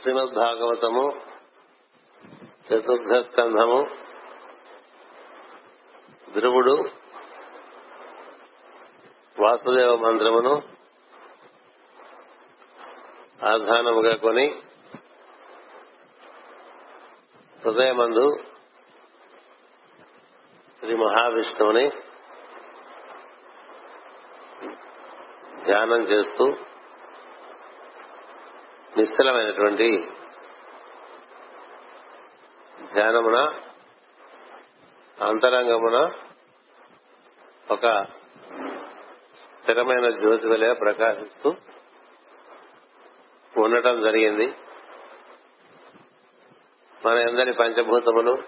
శ్రీమద్ భాగవతము చతుర్థ స్కంధము ధ్రువుడు వాసుదేవ మంత్రమును ఆధానముగా కొని హృదయమందు శ్రీ మహావిష్ణువుని ధ్యానం చేస్తూ నిశ్చలమైనటువంటి ధ్యానమున అంతరంగమున ఒక స్థిరమైన జ్యోతి వలె ప్రకాశిస్తూ ఉండటం జరిగింది. మన ఎందరి పంచభూతములు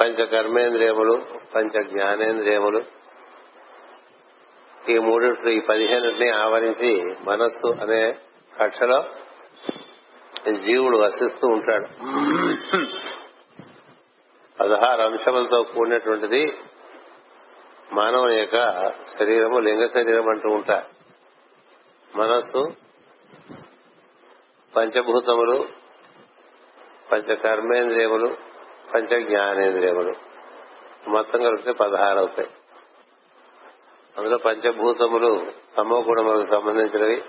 పంచ కర్మేంద్రియములు పంచ జ్ఞానేంద్రియములు ఈ మూడింటి ఈ పదిహేనుని ఆవరించి మనస్సు అనే కక్షలో జీవుడు వసిస్తూ ఉంటాడు. పదహారు అంశములతో కూడినటువంటిది మానవుని యొక్క శరీరము లింగ శరీరం అంటూ ఉంటారు మనస్సు పంచభూతములు పంచ కర్మేంద్రియములు పంచ జ్ఞానేంద్రియములు మొత్తం కలిపితే పదహారు అవుతాయి అందులో పంచభూతములు తమో గుణములకు సంబంధించినవి.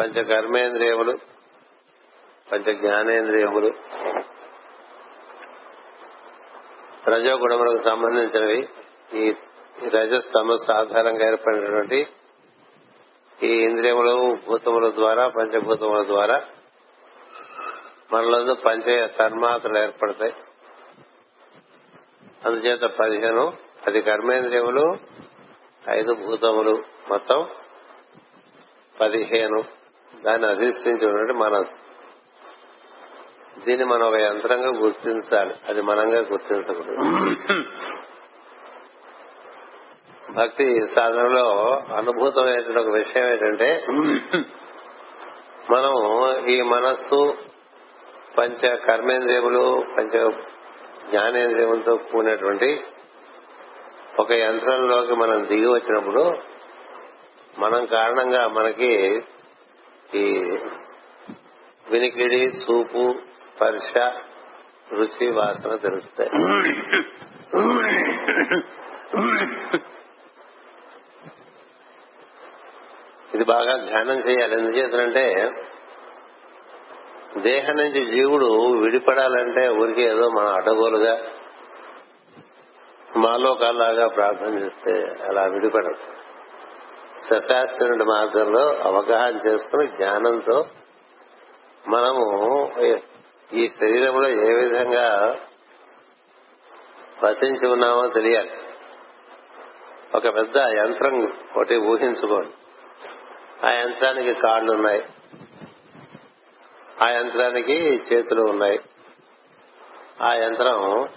పంచ కర్మేంద్రియములు పంచ జ్ఞానేంద్రియములు రజోగుణములకు సంబంధించినవి. ఈ రజస్ తమస్సు ఆధారంగా ఏర్పడినటువంటి ఈ ఇంద్రియములు భూతముల ద్వారా పంచభూతముల ద్వారా మనలో పంచ కర్మాత్రలు ఏర్పడతాయి. అందుచేత పదిహేను పది కర్మేంద్రియములు ఐదు భూతములు మొత్తం పదిహేను. దాన్ని అధిష్ఠించి మనస్సు. దీన్ని మనం ఒక యంత్రంగా గుర్తించాలి. అది మనంగా గుర్తించకూడదు. భక్తి సాధనలో అనుభూతమైనటువంటి ఒక విషయం ఏంటంటే మనం ఈ మనస్సు పంచ కర్మేంద్రియములు పంచ జ్ఞానేంద్రియములతో కూడినటువంటి ఒక యంత్రంలోకి మనం దిగి వచ్చినప్పుడు మనం కారణంగా మనకి ఈ వినికిడి చూపు స్పర్శ రుచి వాసన తెలుస్తాయి. ఇది బాగా ధ్యానం చేయాలి. ఎందుచేతనంటే దేహం నుంచి జీవుడు విడిపడాలంటే ఊరికి ఏదో మనం అడ్డగోలుగా మాలో కల్లాగా ప్రార్థన చేస్తే అలా విడిపడదు. సశాస్త్రుడి మార్గంలో అవగాహన చేసుకుని జ్ఞానంతో మనము ఈ శరీరంలో ఏ విధంగా వసించి ఉన్నామో తెలియాలి. ఒక పెద్ద యంత్రం ఒకటి ఊహించుకోండి. ఆ యంత్రానికి కాళ్ళు ఉన్నాయి. ఆ యంత్రానికి చేతులు ఉన్నాయి. ఆ యంత్రం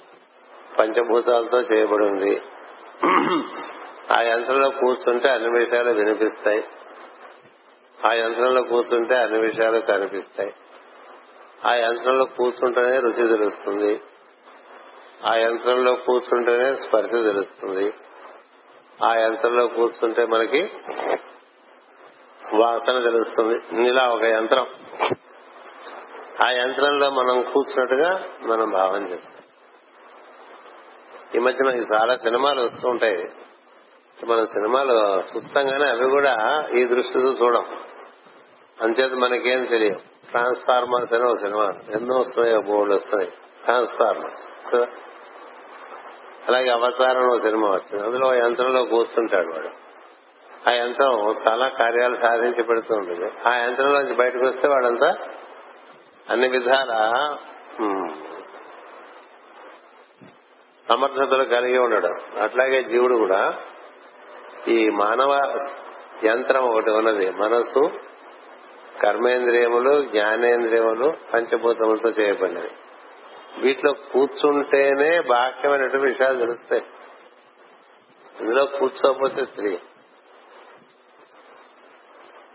పంచభూతాలతో చేయబడి ఉంది ఆ యంత్రంలో కూర్చుంటే అన్ని విషయాలు వినిపిస్తాయి. ఆ యంత్రంలో కూర్చుంటే అన్ని విషయాలు కనిపిస్తాయి. ఆ యంత్రంలో కూర్చుంటేనే రుచి తెలుస్తుంది. ఆ యంత్రంలో కూర్చుంటేనే స్పర్శ తెలుస్తుంది. ఆ యంత్రంలో కూర్చుంటే మనకి వాసన తెలుస్తుంది. ఇలా ఒక యంత్రం. ఆ యంత్రంలో మనం కూర్చున్నట్టుగా మనం భావం చేస్తాం. ఈ మధ్య మనకి చాలా సినిమాలు వస్తూ ఉంటాయి. మనం సినిమాలు చూస్తాగానే అవి కూడా ఈ దృష్టితో చూడం. అంచేత మనకేం తెలియదు. ట్రాన్స్ఫార్మర్స్ అని ఒక సినిమా. ఎన్నో వస్తున్నాయి బోర్డు వస్తున్నాయి ట్రాన్స్ఫార్మర్స్ అలాగే అవతారం ఒక సినిమా వచ్చింది. అందులో యంత్రంలో కూర్చుంటాడు వాడు. ఆ యంత్రం చాలా కార్యాలు సాధించి పెడుతూ ఉంటుంది. ఆ యంత్రంలోంచి బయటకు వస్తే వాడంతా అన్ని విధాల సమర్థతలు కలిగి ఉండడం. అట్లాగే జీవుడు కూడా ఈ మానవ యంత్రం ఒకటి ఉన్నది. మనస్సు కర్మేంద్రియములు జ్ఞానేంద్రియములు పంచభూతములతో చేయబడినవి. వీటిలో కూర్చుంటేనే బాహ్యమైనటువంటి విషయాలు తెలుస్తాయి. ఇందులో కూర్చోకపోతే స్త్రీ.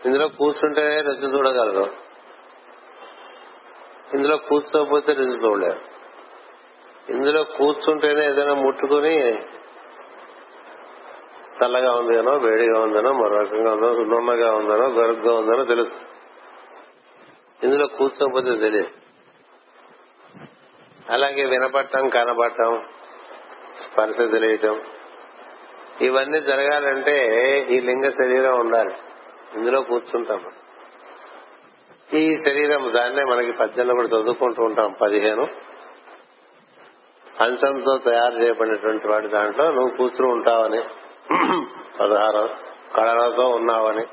ఇందులో కూర్చుంటేనే రుచి చూడగలరు. ఇందులో కూర్చోకపోతే రుచి చూడలేరు. ఇందులో కూర్చుంటేనే ఏదైనా ముట్టుకుని చల్లగా ఉందేనో వేడిగా ఉందనో మరో రకంగా ఉందో నున్నగా ఉందనో గరుగ్గా ఉందనో తెలుస్తుంది. ఇందులో కూర్చోకపోతే తెలియదు. అలాగే వినపడటం కనపడటం స్పర్శ తెలియటం ఇవన్నీ జరగాలంటే ఈ లింగ శరీరం ఉండాలి. ఇందులో కూర్చుంటాం. ఈ శరీరం దాన్నే మనకి పద్యంలో కూడా చదువుకుంటూ ఉంటాం పదిహేను. అంశంతో తయారు చేయబడినటువంటి వాడి దాంట్లో నువ్వు కూర్చుని ఉంటావని పదహారు కళలతో ఉన్నావని.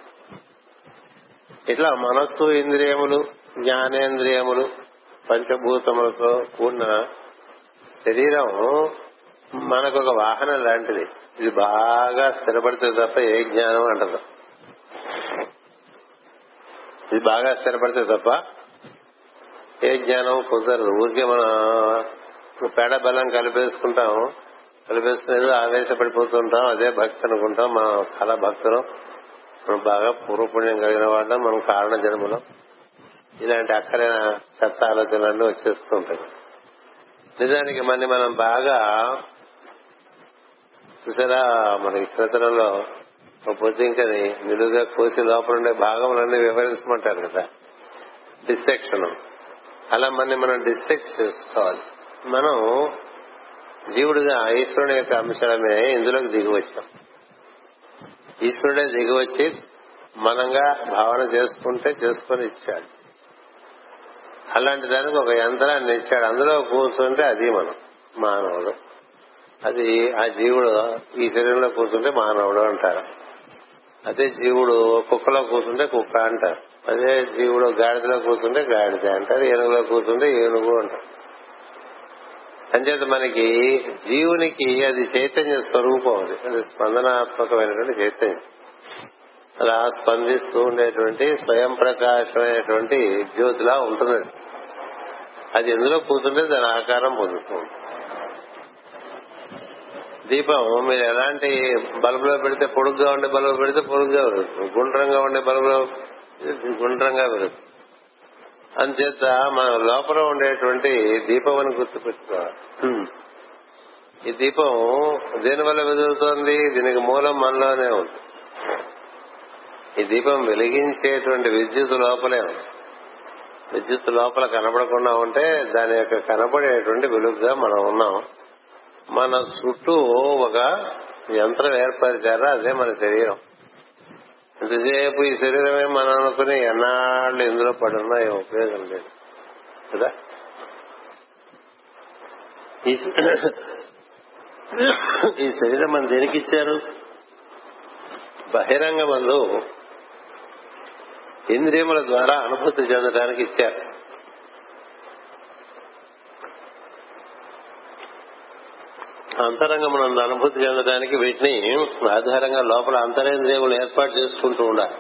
ఇట్లా మనస్సు ఇంద్రియములు జ్ఞానేంద్రియములు పంచభూతములతో కూడిన శరీరం మనకు ఒక వాహనం లాంటిది. ఇది బాగా స్థిరపడితే తప్ప ఏ జ్ఞానం అంటదు. ఇది బాగా స్థిరపడితే తప్ప ఏ జ్ఞానం కుదరదు. ఊరికే మన పేడ బలం కలిపేసుకుంటాం. కలిపేసుకునేది ఆవేశపడిపోతుంటాం. అదే భక్తి అనుకుంటాం. మనం చాలా భక్తులు. మనం బాగా పూర్వపుణ్యం కలిగిన వాళ్ళం. మనం కారణ జన్మలో. ఇలాంటి అక్కడైన చెత్త ఆలోచనలన్నీ వచ్చేస్తూ ఉంటాయి. నిజానికి మన మనం బాగా చూసారా? మనకి చిన్నతనంలో ఒక పొద్దుంకని నిలువుగా కోసి లోపల ఉండే భాగములన్నీ వివరించమంటారు కదా. డిస్ట్రక్షన్. అలా మన మనం డిస్ట్రక్ట్ చేసుకోవాలి. మనం జీవుడిగా ఈశ్వరుని యొక్క అంశాలమే ఇందులోకి దిగి వచ్చాం ఈశ్వరుడే దిగి వచ్చి మనంగా భావన చేసుకుంటే చేసుకొని ఇచ్చాడు. అలాంటి దానికి ఒక యంత్రాన్ని ఇచ్చాడు. అందులో కూర్చుంటే అది మనం మానవుడు. అది ఆ జీవుడు ఈ శరీరంలో కూర్చుంటే మానవుడు అంటారు. అదే జీవుడు కుక్కలో కూర్చుంటే కుక్క అంటారు. అదే జీవుడు గాడిదలో కూర్చుంటే గాడిద అంటారు. ఏనుగులో కూర్చుంటే ఏనుగు అంటారు. అంచేత మనకి జీవునికి అది చైతన్య స్వరూపం అది. అది స్పందనాత్మకమైనటువంటి చైతన్యం. అలా స్పందిస్తూ ఉండేటువంటి స్వయం ప్రకాశమైనటువంటి జ్యోతిలా ఉంటుంది. అది ఎందులో కూర్చుంటే దాని ఆకారం పొందుతుంది దీపం మీరు ఎలాంటి బల్బులో పెడితే పొడుగ్గా ఉండే బల్బు పెడితే పొడుగ్గా పెరుగుతుంది. గుండ్రంగా ఉండే బల్బులో గుండ్రంగా పెరుగుతుంది. అంచేత మన లోపల ఉండేటువంటి దీపం అని గుర్తుపెట్టుకోవాలి ఈ దీపం దేని వల్ల వెదుగుతోంది దీనికి మూలం మనలోనే ఉంది. ఈ దీపం వెలిగించేటువంటి విద్యుత్ లోపలే ఉంది. విద్యుత్ లోపల కనబడకుండా ఉంటే దాని యొక్క కనబడేటువంటి వెలుగుగా మనం ఉన్నాం. మన చుట్టూ ఒక యంత్రం ఏర్పరిచారా? అదే మన శరీరం. ఇంతసేపు ఈ శరీరమే మనం అనుకుని ఎన్నాళ్ళు ఇందులో పడున్నా ఏం ఉపయోగం లేదు. కదా? ఈ శరీరం మన దేనికి ఇచ్చారు? బహిరంగ మందు ఇంద్రియముల ద్వారా అనుభూతి చెందడానికి ఇచ్చారు. అంతరంగమునందు అనుభూతి చెందడానికి వీటిని ఆధారంగా లోపల అంతరేంద్రియములు ఏర్పాటు చేసుకుంటూ ఉండాలి.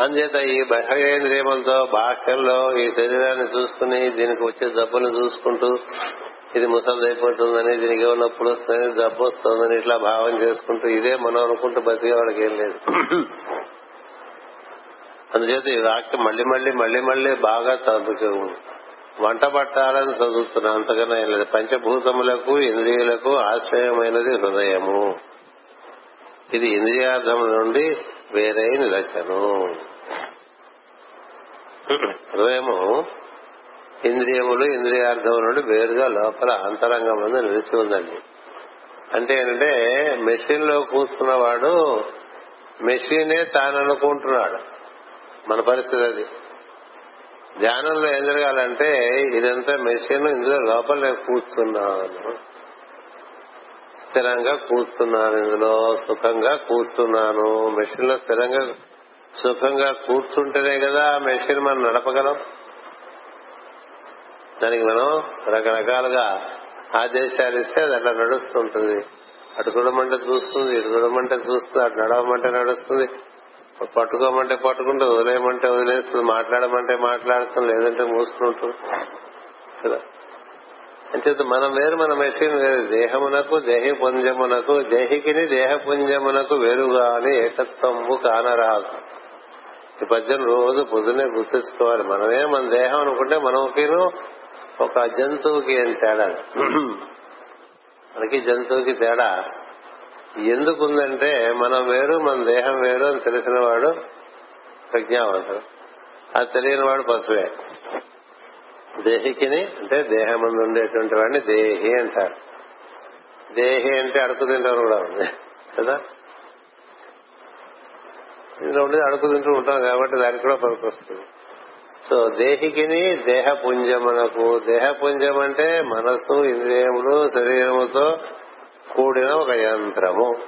అంచేత ఈ బహిరేంద్రియములతో బాహ్యంలో ఈ శరీరాన్ని చూసుకుని దీనికి వచ్చే జబ్బులు చూసుకుంటూ ఇది ముసలిదైపోతుందని దీనికి ఏమో నొప్పులు వస్తుందని జబ్బు వస్తుందని ఇట్లా భావం చేసుకుంటూ ఇదే మనం అనుకుంటూ బతికే ఏం లేదు. అందుచేత ఈ వాక్యం మళ్ళీ మళ్ళీ మళ్ళీ మళ్ళీ బాగా చదువుతూ వంట పట్టాలని చదువుతున్నా అంతకన్నా ఏం లేదు. పంచభూతములకు ఇంద్రియులకు ఆశ్రయమైనది హృదయము. ఇది ఇంద్రియార్థం నుండి వేరే నిలచను హృదయము ఇంద్రియములు ఇంద్రియార్థం నుండి వేరుగా లోపల అంతరంగం ముందు నిలిచి ఉందండి. అంటే ఏంటంటే మెషిన్లో కూర్చున్నవాడు మెషినే తాను అనుకుంటున్నాడు మన పరిస్థితి అది. ధ్యానంలో ఏం జరగాలంటే ఇదంతా మెషిన్ ఇందులో లోపల నేను కూర్చున్నాను. స్థిరంగా కూర్చున్నాను ఇందులో సుఖంగా కూర్చున్నాను. మెషిన్లో స్థిరంగా సుఖంగా కూర్చుంటేనే కదా ఆ మెషిన్ మనం నడపగలం. దానికి మనం రకరకాలుగా ఆదేశాలు ఇస్తే అది అట్లా నడుస్తుంటుంది. అటు చూడమంటే చూస్తుంది ఇటు చూడమంటే చూస్తుంది అటు నడవమంటే నడుస్తుంది. పట్టుకోమంటే పట్టుకుంటే వదిలేయమంటే వదిలేస్తుంది మాట్లాడమంటే మాట్లాడుతుంది లేదంటే మూసుకుంటుంది. కదా అంచేత మనం వేరు మన మెషిన్ వేరు. దేహమునకు దేహి పుంజమునకు దేహికిని దేహ పుంజమునకు వేరుగా అని ఏకత్వము కానరాదు. ఈ పద్యం రోజు పొద్దునే గుర్తించుకోవాలి. మనమే మన దేహం అనుకుంటే మనకిను ఒక జంతువుకి ఏం తేడా? మనకి జంతువుకి తేడా ఎందుకుందంటే మనం వేరు మన దేహం వేరు అని తెలిసిన వాడు ప్రజ్ఞావంతుడు. అది తెలియని వాడు పశువే. దేహికిని అంటే దేహమందు ఉండేటువంటి వాడిని దేహి అంటారు. దేహి అంటే అడుగు తింటారు కూడా. ఉంది కదా ఉండేది అడుగు తింటూ ఉంటాం కాబట్టి దానికి కూడా పనికి వస్తుంది. సో దేహికిని దేహపుంజమునకు. దేహపుంజం అంటే మనస్సు ఇంద్రియములు శరీరముతో కూడిన ఒక యంత్రము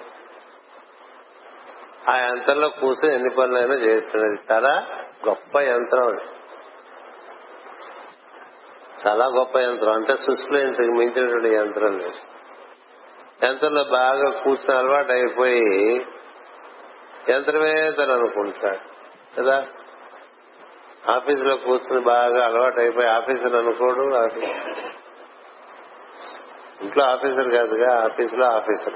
ఆ యంత్రంలో కూర్చొని ఎన్ని పనులైనా చేస్తున్నది. చాలా గొప్ప యంత్రం అది. చాలా గొప్ప యంత్రం. అంటే సృష్టిలో ఇంతకు మించినటువంటి యంత్రం లేదు. యంత్రంలో బాగా కూర్చుని అలవాటు అయిపోయి యంత్రమే తను అనుకుంటాడు. కదా? ఆఫీసులో కూర్చుని బాగా అలవాటు అయిపోయి ఆఫీసులు అనుకోడు ఇంట్లో ఆఫీసర్ కాదుగా ఆఫీసులో ఆఫీసర్.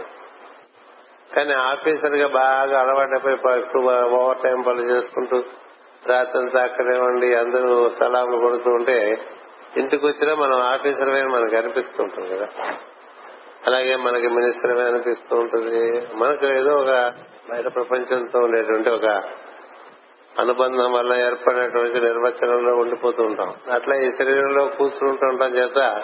కానీ ఆఫీసర్గా బాగా అలవాటైపోయి ఎక్కువ ఓవర్ టైం పనులు చేసుకుంటూ రాత్రంతా అక్కడే ఉండి అందరూ సలాములు కొడుతూ ఉంటే ఇంటికి వచ్చినా మనం ఆఫీసర్ మనకు అనిపిస్తూ ఉంటుంది కదా. అలాగే మనకి మినిస్టర్ అనిపిస్తూ ఉంటుంది. మనకు ఏదో ఒక బయట ప్రపంచంతో ఉండేటువంటి ఒక అనుబంధం వల్ల ఏర్పడినటువంటి నిర్వచనంలో ఉండిపోతూ ఉంటాం. అట్లా ఈ శరీరంలో కూర్చుంటూ ఉంటాం చేత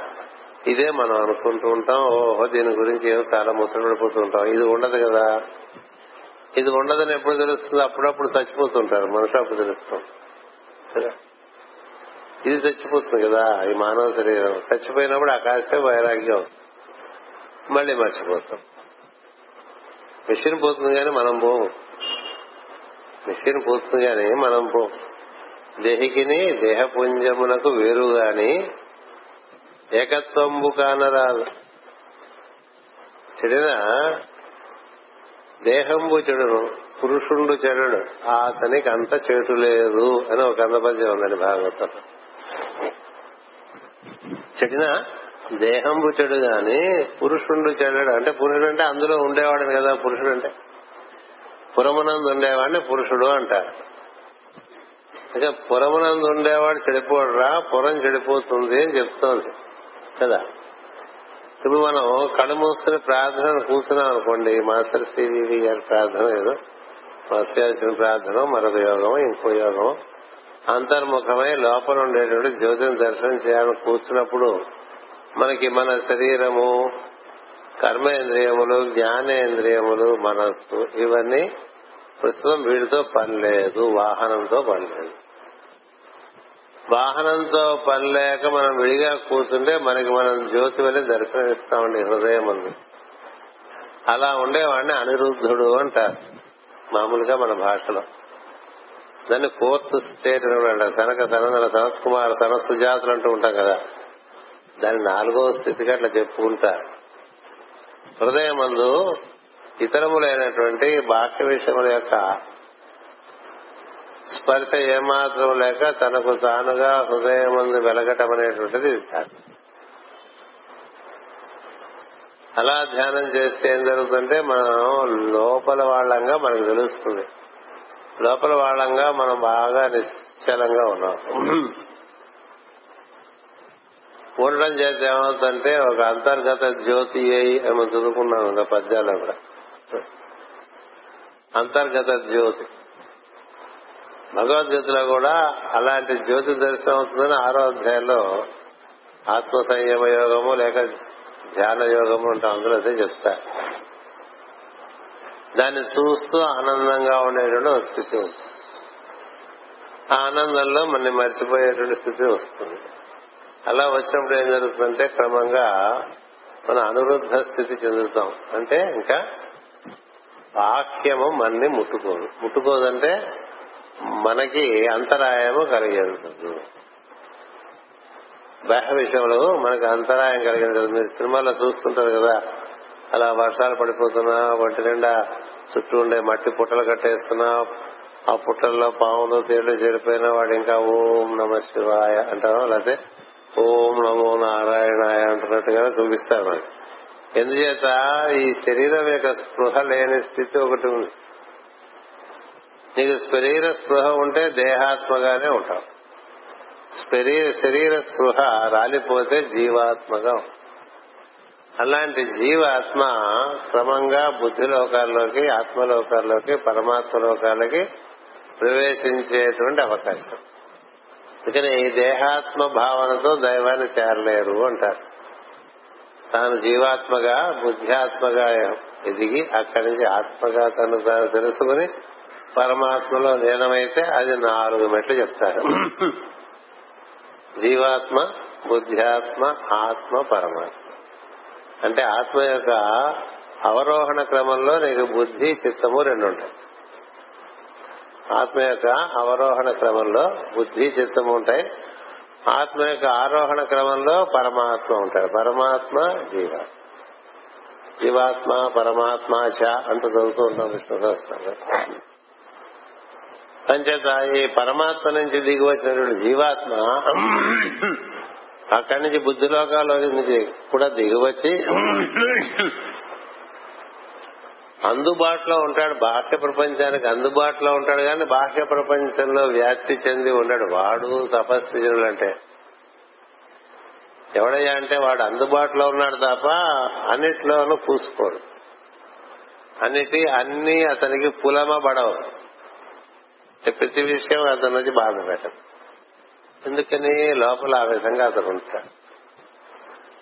ఇదే మనం అనుకుంటూ ఉంటాం ఓహో దీని గురించి ఏమో చాలా ముసలిపడిపోతూ ఉంటాం. ఇది ఉండదు కదా. ఇది ఉండదని ఎప్పుడు తెలుస్తుంది? అప్పుడప్పుడు చచ్చిపోతుంటారు. మనుషులు అప్పుడు తెలుస్తాం. ఇది చచ్చిపోతుంది కదా ఈ మానవ శరీరం. చచ్చిపోయినప్పుడు ఆ కాస్తే వైరాగ్యం. మళ్ళీ మర్చిపోతాం. మిషన్ పోతుంది కానీ మనం పోము. మిషన్ పోతుంది కానీ మనం పో దేహికిని దేహపుంజమునకు వేరు గాని ఏకత్వంబు కానరాదు చెడిన? దేహంబు చెడును పురుషుండు చెడును. అతనికి అంత చెడు లేదు అని ఒక అందపద్యం ఉందండి భాగవతం. చెడిన? దేహంబు చెడు గాని పురుషుండు చెడు అంటే పురుషుడు అంటే అందులో ఉండేవాడు కదా పురుషుడు అంటే పురమునందు ఉండేవాడిని పురుషుడు అంటారు. ఇక పురమునందు ఉండేవాడు చెడిపోడురా పురం చెడిపోతుంది అని చెప్తోంది. కదా? ఇప్పుడు మనం కళ్ళు మూసుకుని ప్రార్థన కూర్చున్నాం అనుకోండి మాస్టర్ సివివి గారి ప్రార్థన ఏదో? మాస్టర్ గారి ప్రార్థన మరొక యోగం ఇంకో యోగం అంతర్ముఖమై లోపల ఉండేటువంటి జ్యోతిని దర్శనం చేయాలని కూర్చున్నప్పుడు మనకి మన శరీరము కర్మేంద్రియములు జ్ఞానేంద్రియములు మనస్సు ఇవన్నీ ప్రస్తుతం వీడితో పని లేదు వాహనంతో పని లేదు వాహనంతో పని లేక మనం విడిగా కూర్చుంటే మనకి మనం జ్యోతి వల్ల దర్శనమిస్తామండి హృదయం అందు అలా ఉండేవాడిని అనిరుద్ధుడు అంటారు. మామూలుగా మన భాషలో. దాన్ని కోర్టు స్టేట్ అని అంటారు. సనక సనందన సనత్ కుమార్ సనత్ జాతులు అంటూ ఉంటాం కదా. దాని నాలుగో స్థితిగా అట్లా చెప్పుకుంటారు హృదయమందు ఇతరములైనటువంటి బాహ్య విషయముల యొక్క స్పర్శ ఏమాత్రం లేక తనకు తానుగా హృదయమందు వెలగటం అనేటువంటిది అలా ధ్యానం చేస్తే ఏం జరుగుతుందంటే మనం లోపల వాళ్ళంగా మనకు తెలుస్తుంది. లోపల వాళ్ళంగా మనం బాగా నిశ్చలంగా ఉన్నాం. ఉండడం చేత ఏమవుతుందంటే ఒక అంతర్గత జ్యోతి అయి మనం చదువుకున్నాం ఇంకా పద్యాలు కూడా. అంతర్గత జ్యోతి. భగవద్గీతలో కూడా అలాంటి జ్యోతి దర్శనం అవుతుందని ఆరో అధ్యాయంలో ఆత్మ సంయమ యోగము లేక ధ్యాన యోగము ఉంటాం అందులో అదే చెప్తా. దాన్ని చూస్తూ ఆనందంగా ఉండేటువంటి స్థితి ఉంది ఆ ఆనందంలో మనని మర్చిపోయేటువంటి స్థితి వస్తుంది. అలా వచ్చినప్పుడు ఏం జరుగుతుందంటే క్రమంగా మన అనురుద్ధ స్థితి చెందుతాం. అంటే ఇంకా వాక్యము మనని ముట్టుకోదు. ముట్టుకోదంటే మనకి అంతరాయము కలిగేది బాహ్య విషయంలో మనకి అంతరాయం కలిగించదు మీరు సినిమాలో చూస్తుంటారు కదా అలా వర్షాలు పడిపోతున్నా వంటి నిండా చుట్టూ ఉండే మట్టి పుట్టలు కట్టేస్తున్నా ఆ పుట్టల్లో పాములు తేళ్ళు చేరిపోయిన వాడు ఇంకా ఓం నమ శివాయ అంటారు? లేకపోతే ఓం నమో నారాయణాయ అంటున్నట్టుగా చూపిస్తారు మనకి. ఎందుచేత ఈ శరీరం యొక్క స్పృహ లేని స్థితి ఒకటి ఉంది. నీకు శరీర స్పృహ ఉంటే దేహాత్మగానే ఉంటావు. శరీర శరీర స్పృహ రాలిపోతే జీవాత్మగా అలాంటి జీవాత్మ క్రమంగా బుద్ధి లోకాల్లోకి ఆత్మలోకాల్లోకి పరమాత్మ లోకాలకి ప్రవేశించేటువంటి అవకాశం. అందుకని దేహాత్మ భావనతో దైవాన్ని చేరలేరు అంటారు. తాను జీవాత్మగా బుద్ధ్యాత్మగా ఎదిగి అక్కడి నుంచి ఆత్మగా తను తాను తెలుసుకుని పరమాత్మలో లీనమైతే అది నాలుగు మెట్లు చెప్తారు. జీవాత్మ బుద్ధ్యాత్మ ఆత్మ పరమాత్మ. అంటే ఆత్మ యొక్క అవరోహణ క్రమంలో నీకు బుద్ధి చిత్తము రెండు ఉంటాయి. ఆత్మ యొక్క అవరోహణ క్రమంలో బుద్ధి చిత్తము ఉంటాయి. ఆత్మ యొక్క ఆరోహణ క్రమంలో పరమాత్మ ఉంటాడు పరమాత్మ జీవ జీవాత్మ పరమాత్మ చ అంటూ చదువుతూ ఉంటాం విష్ణు అంచేత ఈ పరమాత్మ నుంచి దిగి వచ్చినటువంటి జీవాత్మ అక్కడి నుంచి బుద్ధిలోకాల నుంచి కూడా దిగివచ్చి అందుబాటులో ఉంటాడు. బాహ్య ప్రపంచానికి అందుబాటులో ఉంటాడు కానీ బాహ్య ప్రపంచంలో వ్యాప్తి చెంది ఉన్నాడు వాడు తపస్విజనులు అంటే. ఎవడయ్యా అంటే వాడు అందుబాటులో ఉన్నాడు తప్ప అన్నిట్లోనూ పూసుకోడు. అన్నిటి అన్ని అతనికి పులమబడవు ప్రతి విషయం అతని నుంచి బాధ పెట్టదు. ఎందుకని? లోపల ఆ విధంగా అతను ఉంటాడు.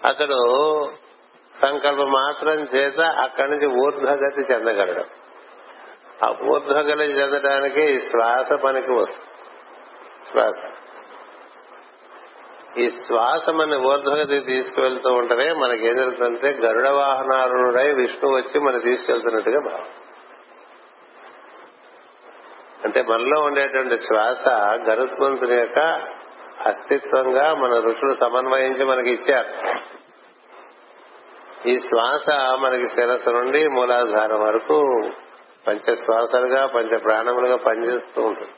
అతడు సంకల్ప మాత్రం చేత అక్కడి నుంచి ఊర్ధ్వగతి చెందగలడు. ఆ ఊర్ధ్వగతి చెందడానికి ఈ శ్వాస పనికి వస్తుంది. శ్వాస. ఈ శ్వాస మన ఊర్ధ్వగతి తీసుకువెళ్తూ ఉంటేనే మనకేం జరుగుతుందంటే గరుడ వాహనారుడై విష్ణు వచ్చి మనం తీసుకెళ్తున్నట్టుగా భావం. అంటే మనలో ఉండేటువంటి శ్వాస గరుత్మంతుని యొక్క అస్తిత్వంగా మన ఋషులు సమన్వయించి మనకి ఇచ్చారు. ఈ శ్వాస మనకి శిరస్సు నుండి మూలాధారం వరకు పంచ శ్వాసలుగా పంచ ప్రాణములుగా పనిచేస్తూ ఉంటుంది.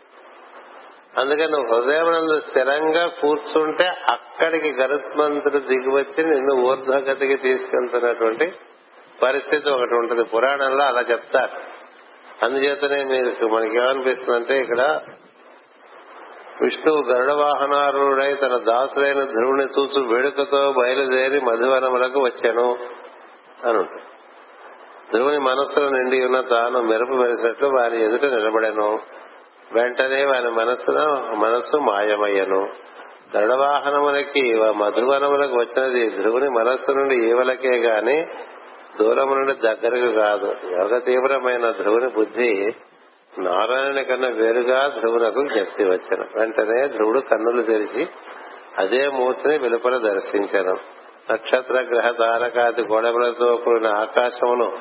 అందుకని నువ్వు హృదయమునందు స్థిరంగా కూర్చుంటే అక్కడికి గరుత్మంతుడు దిగివచ్చి నిన్ను ఊర్ధ్వగతికి తీసుకెళ్తున్నటువంటి పరిస్థితి ఒకటి ఉంటుంది. పురాణంలో అలా చెప్తారు. అందుచేతనే మీకు మనకేమనిపిస్తుందంటే ఇక్కడ విష్ణువు గరుడ వాహనారుడై తన దాసులైన ధ్రువుని చూచు వేడుకతో బయలుదేరి మధువనములకు వచ్చాను అని ధ్రువుని మనస్సులో నిండి ఉన్న తాను మెరుపు మెరిసినట్లు వారి ఎదుట నిలబడెను. వెంటనే వారి మనస్సున మనస్సు మాయమయ్యను. గరుడవాహనములకి మధువనములకు వచ్చినది ధ్రువుని మనస్సు నుండి ఈవలకే గాని దూరం నుండి దగ్గరకు కాదు. యోగ తీవ్రమైన ధ్రువుని బుద్ధి నారాయణ కన్నా వేరుగా ధ్రువునకు శక్తి వచ్చను. వెంటనే ధ్రువుడు కన్నులు తెరిచి అదే మూర్తిని వెలుపల దర్శించను. నక్షత్ర గ్రహ తారకాది గోడములతో కూడిన ఆకాశమును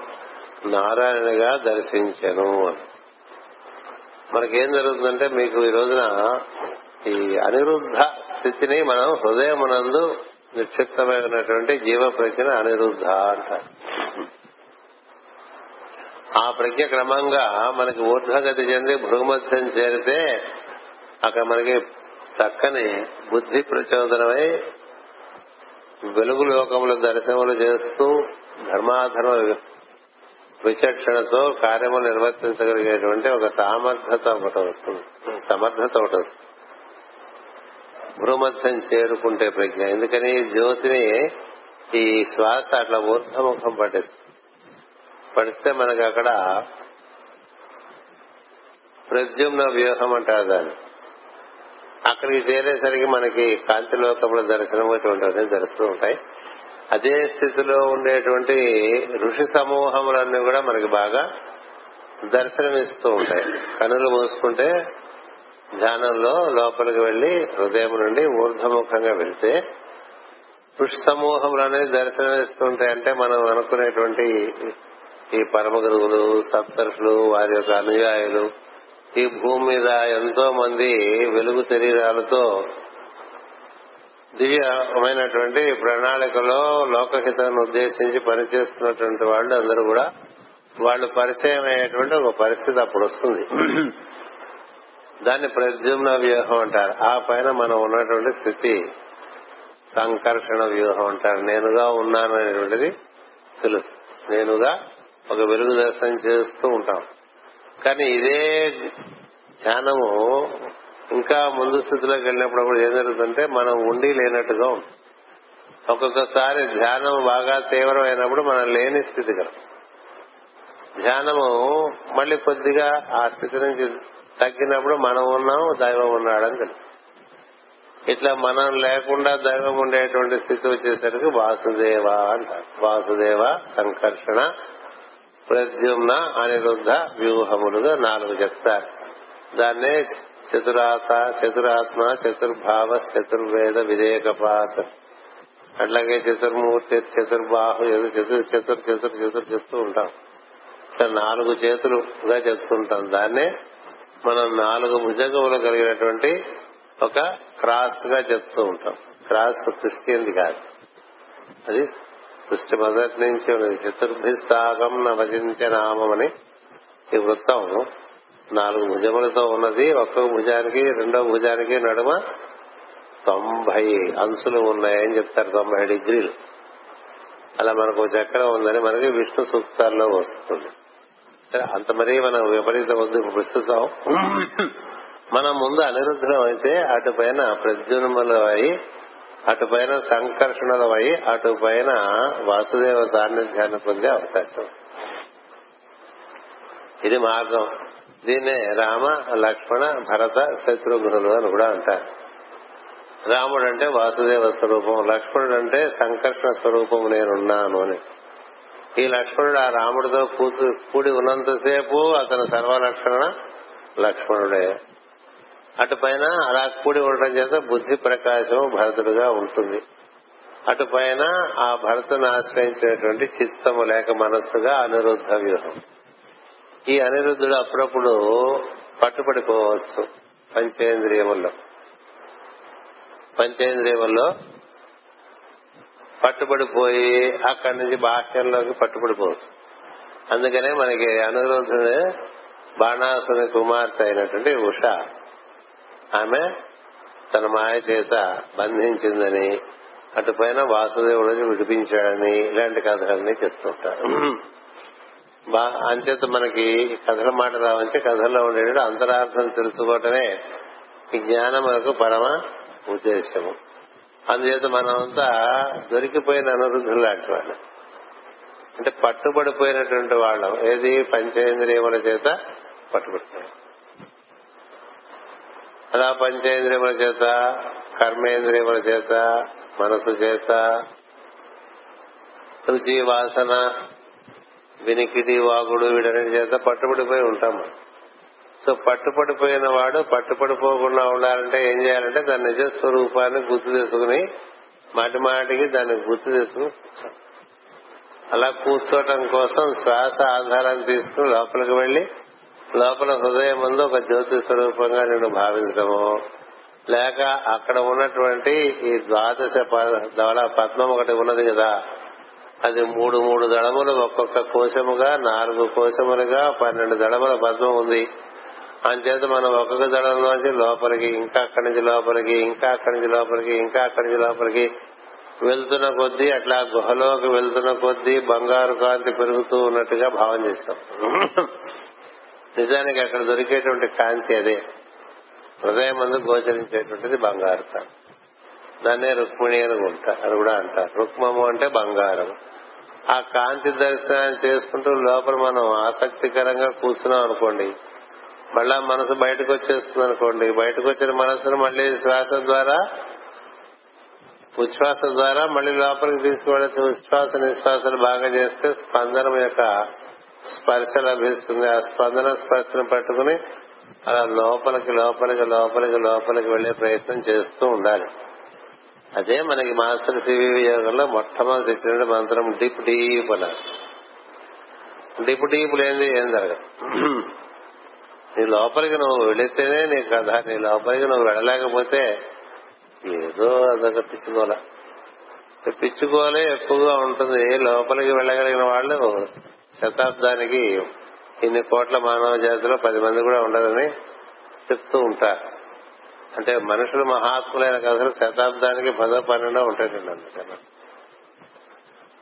నారాయణగా దర్శించను. మనకేం జరుగుతుందంటే మీకు ఈ రోజున ఈ అనిరుద్ధ స్థితిని మనం హృదయమునందు నిక్షిప్తమైనటువంటి జీవ ప్రజ్ఞ అనిరుద్ధ అంటారు ఆ ప్రజ్ఞ క్రమంగా మనకి ఊర్ధ్వగతి చెంది భూమధ్యం చేరితే అక్కడ మనకి చక్కని బుద్ధి ప్రచోదనమై వెలుగు లోకములు దర్శనములు చేస్తూ ధర్మాధర్మ విచక్షణతో కార్యములు నిర్వర్తించగలిగేటువంటి ఒక సామర్థ్యత ఒకటి వస్తుంది. సమర్థత ఒకటి వస్తుంది. భ్రూమధ్యం చేరుకుంటే ప్రజ్ఞ. ఎందుకని జ్యోతిని ఈ శ్వాస అట్లా ఊర్ధముఖం పట్టిస్తుంది. పడిస్తే మనకి అక్కడ ప్రద్యుమ్న వ్యూహం అంటారు దాన్ని. అక్కడికి చేరేసరికి మనకి కాంతి లోకముల దర్శనం ఇటువంటివన్నీ దర్శనం ఉంటాయి. అదే స్థితిలో ఉండేటువంటి ఋషి సమూహములన్నీ కూడా మనకి బాగా దర్శనమిస్తూ ఉంటాయి. కనులు మూసుకుంటే ధ్యానంలో లోపలికి వెళ్ళి హృదయం నుండి ఊర్ధముఖంగా వెళ్తే పుష్ సమూహములు అనేది దర్శనమిస్తుంటాయి అంటే మనం అనుకునేటువంటి ఈ పరమ గురువులు సప్తర్షులు వారి యొక్క అనుయాయులు ఈ భూమి మీద ఎంతో మంది వెలుగు శరీరాలతో దివ్యమైనటువంటి ప్రణాళికలో లోకహితాన్ని ఉద్దేశించి పనిచేస్తున్నటువంటి వాళ్ళు అందరూ కూడా వాళ్ళు పరిచయం అయ్యేటువంటి ఒక పరిస్థితి అప్పుడు వస్తుంది. దాన్ని ప్రద్యుమ్న వ్యూహం అంటారు. ఆ పైన మనం ఉన్నటువంటి స్థితి సంకర్షణ వ్యూహం అంటారు. నేనుగా ఉన్నాను అనేటువంటిది తెలుసు. నేనుగా ఒక వెలుగు దర్శనం చేస్తూ ఉంటాం. కానీ ఇదే ధ్యానము ఇంకా ముందు స్థితిలోకి వెళ్ళినప్పుడు కూడా ఏం జరుగుతుందంటే మనం ఉండి లేనట్టుగా ఉంటుంది ఒక్కొక్కసారి ధ్యానం బాగా తీవ్రమైనప్పుడు మనం లేని స్థితి కదా. ధ్యానము మళ్ళీ కొద్దిగా ఆ స్థితి నుంచి తగ్గినప్పుడు మనం ఉన్నాం దైవం ఉన్నాడని తెలుసు. ఇట్లా మనం లేకుండా దైవం ఉండేటువంటి స్థితి వచ్చేసరికి వాసుదేవ అంటారు. వాసుదేవ సంకర్షణ ప్రద్యుమ్న అనిరుద్ధ వ్యూహములుగా నాలుగు చెప్తారు. దాన్నే చతురాత చతురాత్మ చతుర్భావ చతుర్వేద విధేయకపాత అట్లాగే చతుర్మూర్తి చతుర్బాహు చతుర్ చతుర్ చతుర్ చతుర్ చెప్తూ ఉంటాం. ఇట్లా నాలుగు చేతులుగా చెప్తుంటాం. దాన్నే మనం నాలుగు భుజంగములు కలిగినటువంటి ఒక క్రాస్గా చెప్తూ ఉంటాం. క్రాస్ సృష్టింది కాదు. అది సృష్టి మొదటి నుంచి ఉన్నది. చతుర్భిస్తాగం నవచింత్య నామం అని ఈ వృత్తం నాలుగు భుజములతో ఉన్నది. ఒక్కొక్క భుజానికి రెండో భుజానికి నడుమ తొంభై అంచులు ఉన్నాయని చెప్తారు. తొంభై డిగ్రీలు. అలా మనకు చక్రం ఉందని మనకి విష్ణు సూక్తాల్లో వస్తుంది. అంత మరీ మనం విపరీత వద్దు ప్రస్తుతం మనం ముందు అనిరుద్ధం అయితే అటు పైన ప్రద్యున్ములు అయి అటు పైన సంకర్షణలు అయి అటు పైన వాసుదేవ సాన్నిధ్యాన్ని పొందే అవకాశం. ఇది మార్గం. దీన్నే రామ లక్ష్మణ భరత శత్రుఘ్నులు అని కూడా అంటారు. రాముడు అంటే వాసుదేవ స్వరూపం లక్ష్మణుడు అంటే సంకర్షణ స్వరూపం నేనున్నాను అని. ఈ లక్ష్మణుడు ఆ రాముడితో కూతు కూడి ఉన్నంతసేపు అతను సర్వలక్షణ లక్ష్మణుడే. అటు పైన అలా కూడి ఉండటం చేత బుద్ధి ప్రకాశం భరతుడుగా ఉంటుంది. అటు పైన ఆ భరతుని ఆశ్రయించినటువంటి చిత్తము లేక మనస్సుగా అనిరుద్ధ వ్యూహం. ఈ అనిరుద్ధుడు అప్పుడప్పుడు పట్టుబడిపోవచ్చు పంచేంద్రియముల్లో. పంచేంద్రియముల్లో పట్టుబడిపోయి అక్కడి నుంచి బాహ్యంలోకి పట్టుబడిపోవచ్చు. అందుకనే మనకి అనురుద్ధుడు బాణాసుని కుమార్తె అయినటువంటి ఉష. ఆమె తన మాయ చేత బంధించిందని అటుపైన వాసుదేవుడు విడిపించాడని ఇలాంటి కథలన్నీ చెప్తుంటారు. అంచేత మనకి కథల మాట రావంటే కథల్లో ఉండేటప్పుడు అంతరార్థం తెలుసుకోవటమే ఈ జ్ఞానం మనకు పరమ ఉద్దేశము. అందుచేత మనమంతా దొరికిపోయిన అనురుద్ధులు లాంటి వాళ్ళు. అంటే పట్టుబడిపోయినటువంటి వాళ్ళం. ఏది పంచేంద్రియముల చేత పట్టుబడిపోయాం. అలా పంచేంద్రియముల చేత కర్మేంద్రియముల చేత మనసు చేత రుచి వాసన వినికిడి వాగుడు వీటన్నిటి చేత పట్టుబడిపోయి ఉంటాం సో పట్టుపడిపోయిన వాడు పట్టుపడిపోకుండా ఉండాలంటే ఏం చేయాలంటే దాని నిజ స్వరూపాన్ని గుర్తు తెచ్చుకుని మాటి మాటికి దాన్ని గుర్తు తెచ్చుకుని అలా కూర్చోటం కోసం శ్వాస ఆధారాన్ని తీసుకుని లోపలికి వెళ్ళి లోపల హృదయం ముందు ఒక జ్యోతి స్వరూపంగా నేను భావించడము. లేక అక్కడ ఉన్నటువంటి ఈ ద్వాదశ దళ పద్మం ఒకటి ఉన్నది కదా అది మూడు మూడు దళములు ఒక్కొక్క కోశముగా నాలుగు కోశములుగా పన్నెండు దళముల పద్మం ఉంది. అంచేత మనం ఒక్కొక్క దళంలోంచి లోపలికి ఇంకా అక్కడి నుంచి లోపలికి ఇంకా అక్కడి నుంచి లోపలికి ఇంకా అక్కడి నుంచి లోపలికి వెళ్తున్న కొద్దీ అట్లా గుహలోకి వెళ్తున్న కొద్దీ బంగారు కాంతి పెరుగుతూ ఉన్నట్టుగా భావం చేస్తాం. నిజానికి అక్కడ దొరికేటువంటి కాంతి అదే. హృదయం ముందు గోచరించేటువంటిది బంగారు కాంతి. దాన్నే రుక్మిణి అని ఉంటారు అది కూడా అంటారు. రుక్మము అంటే బంగారం. ఆ కాంతి దర్శనాన్ని చేసుకుంటూ లోపల మనం ఆసక్తికరంగా కూర్చున్నాం అనుకోండి మళ్ళా మనసు బయటకు వచ్చేస్తుంది అనుకోండి. బయటకు వచ్చిన మనసును మళ్ళీ శ్వాస ద్వారా ఉచ్ఛ్వాస ద్వారా మళ్ళీ లోపలికి తీసుకువెళ్ళచ్చు. ఉచ్ఛ్వాస నిశ్వాసలు బాగా చేస్తే స్పందనం యొక్క స్పర్శ లభిస్తుంది. ఆ స్పందన స్పర్శను పట్టుకుని అలా లోపలికి లోపలికి లోపలికి లోపలికి వెళ్ళే ప్రయత్నం చేస్తూ ఉండాలి. అదే మనకి మాస్టర్ సివి యోగంలో మొట్టమొదటి ఇచ్చిన మంత్రం డిప్ డీప్ అన్నారు. డిప్ డీప్ లేనిది ఏం జరగదు. నీ లోపలికి నువ్వు వెళితేనే నీ కథ నీ లోపలికి నువ్వు వెళ్ళలేకపోతే ఏదో అదొక పిచ్చుకోల పిచ్చుకోలే ఎక్కువగా ఉంటుంది. లోపలికి వెళ్ళగలిగిన వాళ్ళు శతాబ్దానికి ఇన్ని కోట్ల మానవ జాతిలో పది మంది కూడా ఉండదని చెప్తూ ఉంటారు. అంటే మనుషులు మహాత్ములైన కథలు శతాబ్దానికి పదో పన్నెండో ఉంటాయండి అందుకని.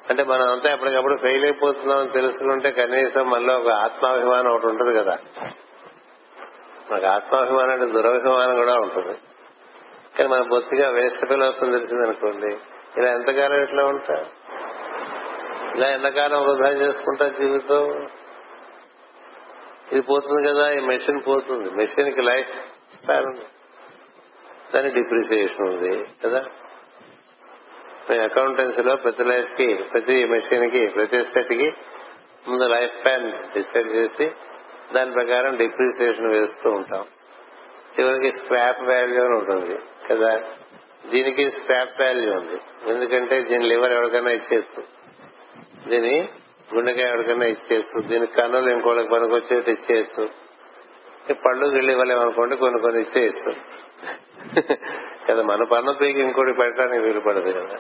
అంటే మనం అంతా ఎప్పటికప్పుడు ఫెయిల్ అయిపోతున్నాం తెలుసుకుంటే కనీసం మళ్ళీ ఒక ఆత్మాభిమానం ఒకటి ఉంటుంది కదా. మనకు ఆత్మాభిమానం అంటే దురభిమానం కూడా ఉంటుంది. కానీ మన బొత్తిగా వేస్ట్ ఫెయిల్ తెలిసింది తెలిసిందనుకోండి. ఇలా ఎంతకాలం ఇట్లా ఉంటా? ఇలా ఎంతకాలం వృధా చేసుకుంటా జీవితం? ఇది పోతుంది కదా ఈ మెషిన్ పోతుంది. మెషిన్కి లైఫ్ స్పాన్ ఉంది. దాని డిప్రిసియేషన్ ఉంది కదా? మీ అకౌంటెన్సీలో ప్రతి లైఫ్కి ప్రతి మెషిన్కి ప్రతి సెట్కి ముందు లైఫ్ ప్లాన్ డిసైడ్ చేసి దాని ప్రకారం డిప్రిసియేషన్ వేస్తూ ఉంటాం. చివరికి స్క్రాప్ వాల్యూ అని ఉంటుంది కదా. దీనికి స్క్రాప్ వాల్యూ ఉంది. ఎందుకంటే దీని లివర్ ఎవరికైనా ఇచ్చేస్తూ దీని గుండెకాయ ఎవరికైనా ఇచ్చేస్తూ దీని కన్నులు ఇంకోళ్ళకి పనికొచ్చేట్టు ఇచ్చేస్తూ పళ్ళు గిళ్ళు ఇవ్వలేమనుకోండి కొన్ని కొన్ని ఇచ్చేస్తూ కదా మన పన్ను పీకి ఇంకోటి పెట్టడానికి వీలు పడదు కదా.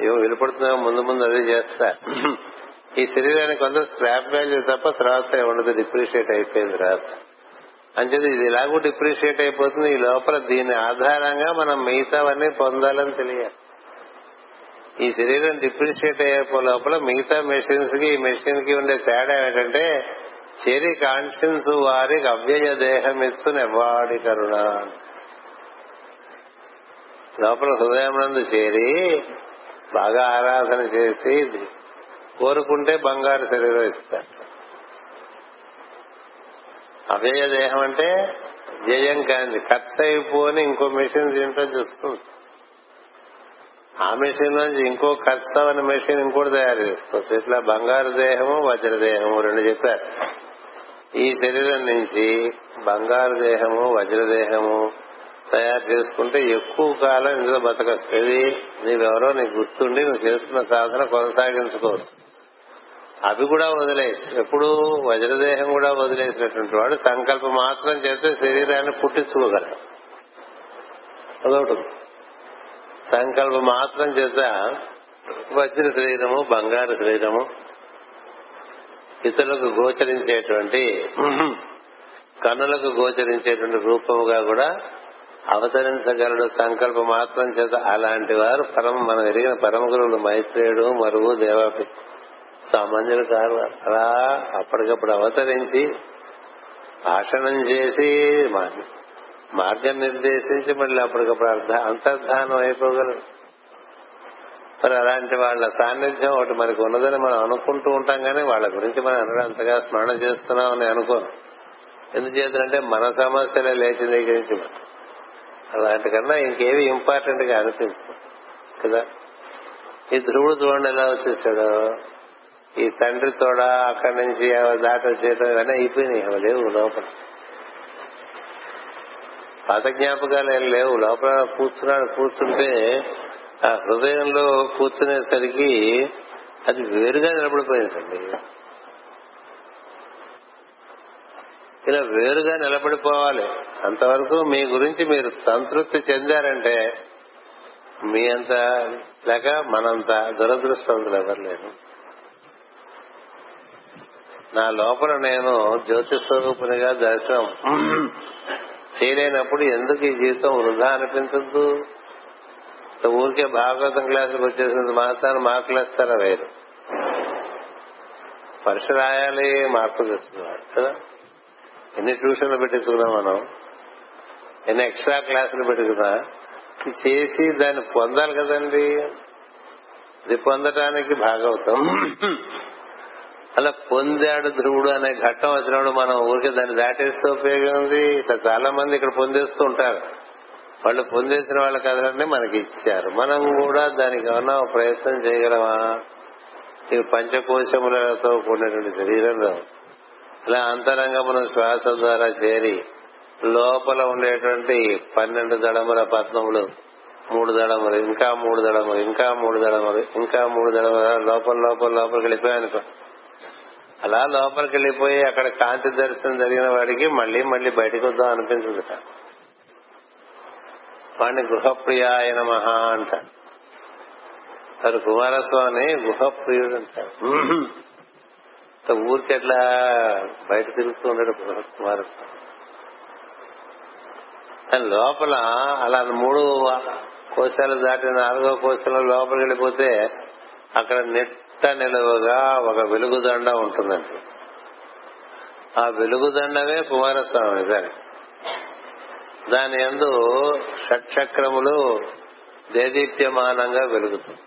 ఏమో వీలుపడుతుందో ముందు ముందు అదే చేస్తా. ఈ శరీరానికి కొంత స్క్రాప్ వాల్యూ తప్ప తర్వాత ఉండదు డిప్రిషియేట్ అయిపోయింది తర్వాత అంచేది ఇది ఎలాగూ డిప్రిషియేట్ అయిపోతుంది ఈ లోపల దీని ఆధారంగా మనం మిగతావన్నీ పొందాలని తెలియాలి. ఈ శరీరం డిప్రిషియేట్ అయ్యే లోపల మిగతా మెషిన్స్కి ఈ మెషిన్కి ఉండే తేడా ఏంటంటే చెరి కాన్షియన్స్ వారికి అవ్యయ దేహం ఇస్తున్న వాడి కరుణ. లోపల హృదయమునందు చేరి బాగా ఆరాధన చేసి కోరుకుంటే బంగారు శరీరం ఇస్తాడు అవ్యయ దేహం అంటే జయం కాంది ఖర్చు అయిపోని ఇంకో మెషిన్ దీంట్లో చూస్తుంది ఆ మెషిన్ నుంచి ఇంకో ఖర్చు అనే మెషిన్ ఇంకోటి తయారు చేసుకోవచ్చు. ఇట్లా బంగారు దేహము వజ్ర దేహము రెండు చెప్పారు. ఈ శరీరం నుంచి బంగారు దేహము వజ్రదేహము తయారు చేసుకుంటే ఎక్కువ కాలం ఇందులో బతకస్తుంది నీవెవరో నీకు గుర్తుండి నువ్వు చేస్తున్న సాధన కొనసాగించుకోవచ్చు. అవి కూడా వదిలేసి ఎప్పుడు వజ్రదేహం కూడా వదిలేసినటువంటి వాడు సంకల్పం మాత్రం చేస్తే శరీరాన్ని పుట్టించుకోగలడు. అదొకటి. సంకల్పం మాత్రం చేత వజ్ర శరీరము బంగారు శరీరము ఇతరులకు గోచరించేటువంటి కన్నులకు గోచరించేటువంటి రూపముగా కూడా అవతరించగలడు. సంకల్పం మాత్రం చేత అలాంటి వారు పరమ మనం ఎరిగిన పరమ గురువులు మైత్రేయుడు మరువు దేవాపి సామాన్యులు కాదు అలా అప్పటికప్పుడు అవతరించి భాషణం చేసి మార్గం నిర్దేశించి మళ్ళీ అప్పటికప్పుడు అర్థ అంతర్ధానం అయిపోగలరు. మరి అలాంటి వాళ్ళ సాన్నిధ్యం ఒకటి మనకు ఉన్నదని మనం అనుకుంటూ ఉంటాం కానీ వాళ్ళ గురించి మనం అనడం అంతగా స్మరణ చేస్తున్నామని అనుకోను. ఎందుచేతంటే మన సమస్యలే లేచి దగ్గరించి అలాంటి కన్నా ఇంకేవి ఇంపార్టెంట్గా అనిపిస్తుంది కదా? ఈ ధ్రువుడు చూడండి ఎలా వచ్చేసాడో. ఈ తండ్రి తోడ అక్కడి నుంచి దాటి చేయడం ఇవన్నీ అయిపోయినాయి. అవి లేవు లోపల. పాత జ్ఞాపకాలు ఏం లేవు. లోపల కూర్చున్నాడు. కూర్చుంటే ఆ హృదయంలో కూర్చునేసరికి అది వేరుగా నిలబడిపోయిందండి. ఇలా వేరుగా నిలబడిపోవాలి. అంతవరకు మీ గురించి మీరు సంతృప్తి చెందారంటే మీ అంత లేక మనంత దురదృష్టవంతులు ఎవరు లేరు. నా లోపల నేను జ్యోతి స్వరూపునిగా దర్శనం. చేయలేనప్పుడు ఎందుకు ఈ జీవితం వృధా అనిపించద్దు? ఊరికే భాగవతం క్లాసులకు వచ్చేసినంత మాత్రాన్ని మార్కులు వేస్తారా వేరు. పరీక్ష రాయాలి మార్కులు తెస్తున్నారు కదా? ఎన్ని ట్యూషన్లు పెట్టించుకున్నాం మనం? ఎన్ని ఎక్స్ట్రా క్లాసులు పెట్టుకున్నా? చేసి దాన్ని పొందాలి కదండి. ఇది పొందటానికి భాగవతం. అలా పొందాడు ధ్రువుడు అనే ఘట్టం వచ్చినప్పుడు మనం ఊరికే దాన్ని దాటేస్తే ఉపయోగం ఉంది. ఇట్లా చాలా మంది ఇక్కడ పొందేస్తూ ఉంటారు. వాళ్ళు పొందేసిన వాళ్ళ కథలన్నీ మనకి ఇచ్చారు. మనం కూడా దానికి ఏమన్నా ప్రయత్నం చేయగలమా? ఈ పంచకోశములతో కూడినటువంటి శరీరంలో ఇలా అంతరంగమును శ్వాస ద్వారా చేరి లోపల ఉండేటువంటి పన్నెండు దళముల పద్మములు మూడు దళములు ఇంకా మూడు దళములు ఇంకా మూడు దళములు ఇంకా మూడు దళములు లోపల లోపల లోపలికి వెళ్ళిపోయానుకో అలా లోపలికి వెళ్ళిపోయి అక్కడ కాంతి దర్శనం జరిగిన వాడికి మళ్ళీ మళ్ళీ బయటకు వద్దాం అనిపించదు వాడిని గృహప్రియాయన మహా అంట మరి కుమారస్వామి గుహప్రియుడు అంటారు. ఊరికి ఎట్లా బయట తిరుగుతూ ఉన్నాడు కుమారస్వామి. లోపల అలా మూడు కోశాలు దాటి నాలుగో కోశాల లోపలికి వెళ్ళిపోతే అక్కడ నెట్ నెట్ట నిలువగా ఒక వెలుగుదండ ఉంటుందండి. ఆ వెలుగుదండమే కుమారస్వామి దాని. దాని ఎందు షట్చక్రములు దేదీప్యమానంగా వెలుగుతుంది.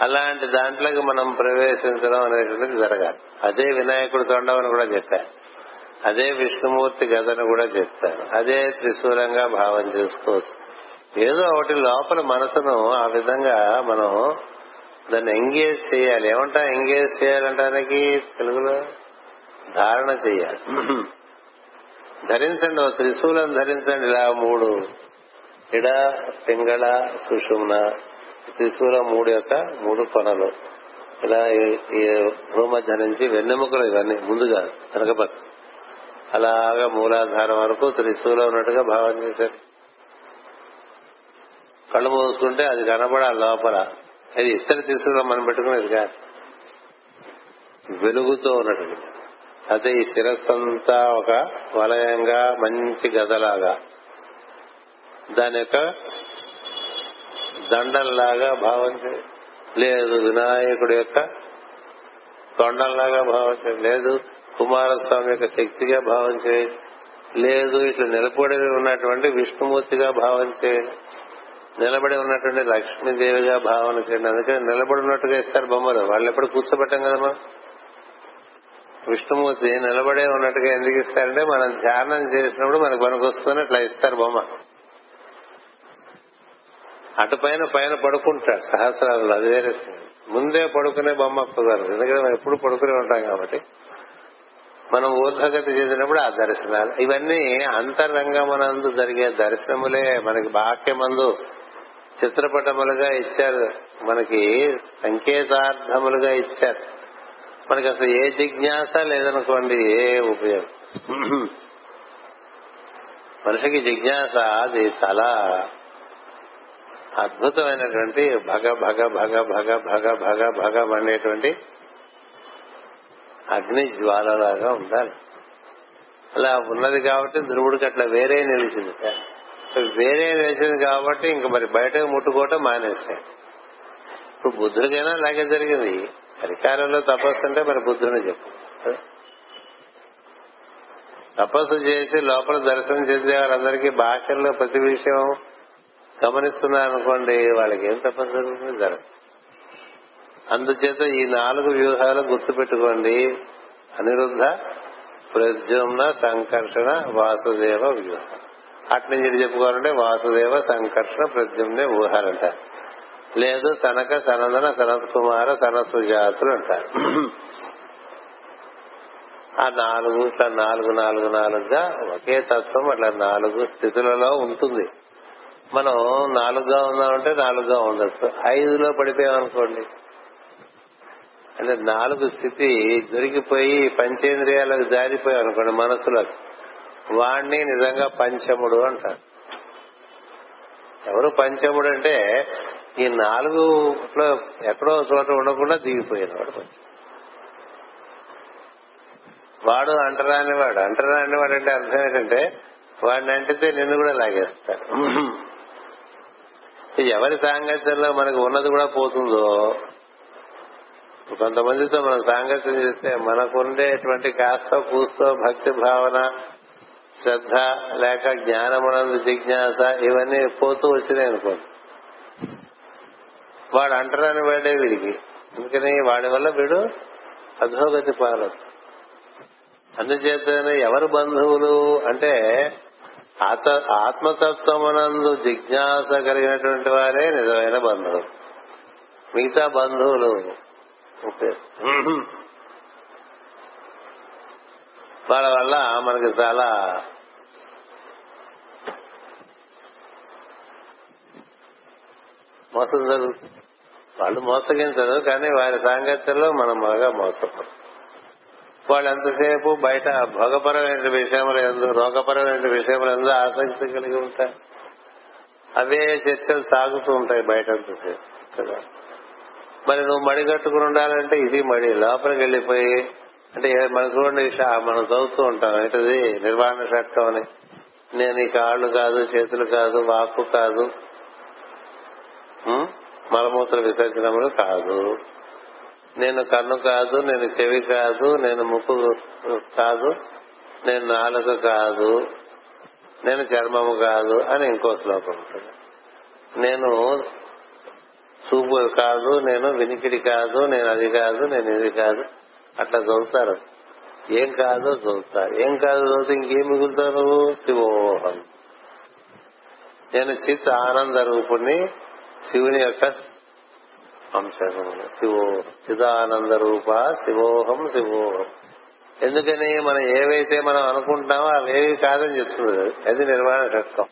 అలాంటి దాంట్లోకి మనం ప్రవేశించడం అనేటువంటిది జరగాలి. అదే వినాయకుడు తొండం కూడా చెప్పారు. అదే విష్ణుమూర్తి గదను కూడా చెప్తారు అదే త్రిశూలంగా భావం చేసుకోవచ్చు. ఏదో ఒకటి లోపల మనసును ఆ విధంగా మనం దాన్ని ఎంగేజ్ చేయాలి. ఏమంటా ఎంగేజ్ చేయాలంటానికి తెలుగులో? ధారణ చేయాలి. ధరించండి ఓ త్రిశూలం ధరించండి. ఇలా మూడు. ఇడ పింగళ సుషుమ్న. త్రిశూలం మూడు యొక్క మూడు కొనలు. ఇలా ఈ భూమధ్య నుంచి వెన్నెముకలు ఇవన్నీ ముందుగా వెనకపక్క అలాగా మూలాధారం వరకు త్రిశూలం ఉన్నట్టుగా భావన చేశారు. కళ్ళు మూసుకుంటే అది కనబడాలి లోపల. అది ఇతర తీసుకురా మనం పెట్టుకునేది కాదు. వెలుగుతో ఉన్నటువంటి. అదే ఈ శిరస్సంతా ఒక వలయంగా మంచి గదలాగా. దాని యొక్క దండల్లాగా భావించే లేదు వినాయకుడి యొక్క తొండంలాగా భావించే లేదు కుమారస్వామి యొక్క శక్తిగా భావించే లేదు ఇట్లా నిలబడి ఉన్నటువంటి విష్ణుమూర్తిగా భావించే చేయండి నిలబడి ఉన్నటువంటి లక్ష్మీదేవిగా భావన చేయండి. అందుకని నిలబడి ఉన్నట్టుగా ఇస్తారు బొమ్మలు. వాళ్ళు ఎప్పుడు కూర్చోబెట్టాం కదా మనం విష్ణుమూర్తి నిలబడే ఉన్నట్టుగా ఎందుకు ఇస్తారంటే మనం ధ్యానం చేసినప్పుడు మనకు పనికొస్తుంది అట్లా ఇస్తారు బొమ్మ. అటు పైన పైన పడుకుంటాడు సహస్రాలు అది వేరే ముందే పడుకునే బొమ్మ కుదరదు. ఎందుకంటే మనం ఎప్పుడు పడుకునే ఉంటాం కాబట్టి. మనం ఊర్ధగతి చేసినప్పుడు ఆ దర్శనాలు. ఇవన్నీ అంతరంగమనందు జరిగే దర్శనములే మనకి బాక్యమందు చిత్రపటములుగా ఇచ్చారు. మనకి సంకేతార్థములుగా ఇచ్చారు. మనకి అసలు ఏ జిజ్ఞాస లేదనుకోండి ఏ ఉపయోగం. మనిషికి జిజ్ఞాస అది చాలా అద్భుతమైనటువంటి భగ భగ భగ భగ భగ భగ భగం అనేటువంటి అగ్ని జ్వాలలాగా ఉండాలి. అలా ఉన్నది కాబట్టి ధ్రువుడికి అట్లా వేరే నిలిచింది. వేరే వేసింది కాబట్టి ఇంక మరి బయటకు ముట్టుకోవటం మానేస్తాయి ఇప్పుడు బుద్ధుడికైనా అలాగే జరిగింది. అధికారంలో తపస్సు అంటే మరి బుద్ధుని చెప్పు. తపస్సు చేసి లోపల దర్శనం చేసే వారందరికీ భాషల్లో ప్రతి విషయం గమనిస్తున్నారు అనుకోండి వాళ్ళకి ఏం తపస్సు జరుగుతుంది? జరగదు. అందుచేత ఈ నాలుగు వ్యూహాలు గుర్తు పెట్టుకోండి అనిరుద్ధ ప్రద్యుమ్న సంకర్షణ వాసుదేవ వ్యూహం. అటు నుంచి ఇటు చెప్పుకోవాలంటే వాసుదేవ సంకర్షణ ప్రద్యుమ్నే ఊహారంట లేదు సనక సనందన సనత్ కుమార సనసుజాతులు అంటారు ఆ నాలుగు ఇట్లా నాలుగు నాలుగు నాలుగుగా ఒకే తత్వం అట్లా నాలుగు స్థితులలో ఉంటుంది. మనం నాలుగుగా ఉన్నామంటే నాలుగుగా ఉండొచ్చు. ఐదులో పడిపోయామనుకోండి. అంటే నాలుగు స్థితి దొరికిపోయి పంచేంద్రియాలకు జారిపోయాం అనుకోండి మనసులకు. వాణ్ణి నిజంగా పంచముడు అంటారు. ఎవరు పంచముడు అంటే ఈ నాలుగు ఎక్కడో చోట ఉండకుండా దిగిపోయిన వాడు పంచముడు. వాడు అంటరాని వాడు అంటరాని వాడు అంటే అర్థం ఏంటంటే వాడిని అంటితే నిన్ను కూడా లాగేస్తాడు ఎవరి సాంగత్యంలో మనకు ఉన్నది కూడా పోతుందో కొంతమందితో మనం సాంగత్యం చేస్తే మనకు ఉండేటువంటి కాస్త కూస్తో భక్తి భావన శ్రద్ధ లేక జ్ఞానమునందు జిజ్ఞాస ఇవన్నీ పోతూ వచ్చినాయి అనుకోండి. వాడు అంటరాని వాడే వీడికి. అందుకని వాడి వల్ల వీడు అధోగతి పాలదు అందుచేత ఎవరు బంధువులు అంటే ఆత్మ ఆత్మతత్వమునందు జిజ్ఞాస కలిగినటువంటి వారే నిజమైన బంధువులు. మిగతా బంధువులు వాళ్ళ వల్ల మనకి చాలా మోసం జరుగుతుంది వాళ్ళు మోసగించరు కానీ వారి సాంగత్యంలో మనం బాగా మోసపడతాం. వాళ్ళు ఎంతసేపు బయట భోగపరమైన విషయముల ఎందు రోగపరమైన విషయముల ఎందు ఆసక్తి కలిగి ఉంటారు. అవే చర్చలు సాగుతూ ఉంటాయి బయట ఎంతసేపు. కదా? మరి నువ్వు మడి కట్టుకుని ఉండాలంటే ఇది మడి. లోపలికి వెళ్ళిపోయి అంటే మనకు చూడండి మనం చదువుతూ ఉంటాం. ఏంటది? నిర్వహణ షట్కం అని. నేను ఈ కాళ్ళు కాదు చేతులు కాదు వాక్కు కాదు. మలమూత్ర విసర్జనములు కాదు. నేను కన్ను కాదు నేను చెవి కాదు నేను ముక్కు కాదు నేను నాలుక కాదు నేను చర్మము కాదు అని ఇంకో శ్లోకం ఉంటుంది. నేను చూపు కాదు నేను వినికిడి కాదు నేను అది కాదు నేను ఇది కాదు. అట్లా చదువుతారు ఏం కాదో చదువుతారు ఏం కాదో చదివితే ఇంకేం మిగులుతావు నువ్వు శివోహం నేను చిత్ ఆనంద రూపుణ్ణి శివుని యొక్క అంశము. శివో చిదానంద రూప శివోహం శివోహం. ఎందుకని మనం ఏవైతే మనం అనుకుంటామో అవేవి కాదని చెప్తుంది. అది నిర్మాణ షట్కం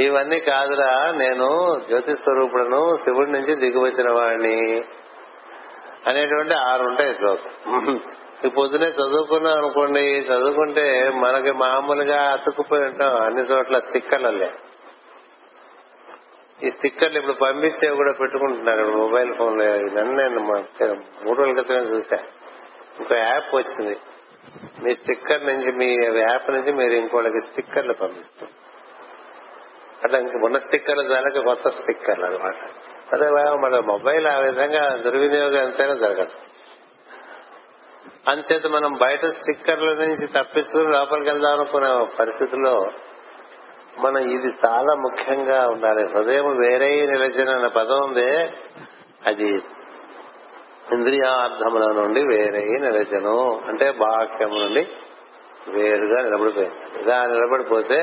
ఇవన్నీ కాదురా నేను జ్యోతి స్వరూపుడను శివుడి నుంచి దిగివచ్చిన వాడిని. అనేటువంటి ఆరు ఉంటాయి శ్లోకం. ఈ పొద్దునే చదువుకున్నాం అనుకోండి చదువుకుంటే మనకి మామూలుగా అతుక్కుపోయి ఉంటాం అన్ని చోట్ల స్టిక్కర్లలే ఈ స్టిక్కర్లు ఇప్పుడు పంపించేవి కూడా పెట్టుకుంటున్నారు మొబైల్ ఫోన్లో నన్ను నేను మూడు రోజుల క్రితమే చూసా ఇంకో యాప్ వచ్చింది. మీ స్టిక్కర్ నుంచి మీ యాప్ నుంచి మీరు ఇంకోళ్ళకి స్టిక్కర్లు పంపిస్తారు. అట్లా ఇంక ఉన్న స్టిక్కర్లు చాలక కొత్త స్టిక్కర్లు అనమాట అదే మన మొబైల్ ఆ విధంగా దుర్వినియోగం ఎంతైనా జరగదు. అంతేత మనం బయట స్టిక్కర్ల నుంచి తప్పించుకుని లోపలికి వెళ్దాం అనుకునే పరిస్థితుల్లో మనం ఇది చాలా ముఖ్యంగా ఉండాలి. హృదయం వేరే నిలచిన పదం ఉంది అది ఇంద్రియార్థముల నుండి వేరే నిలచను అంటే బాక్యం నుండి వేరుగా నిలబడిపోయింది. ఇలా నిలబడిపోతే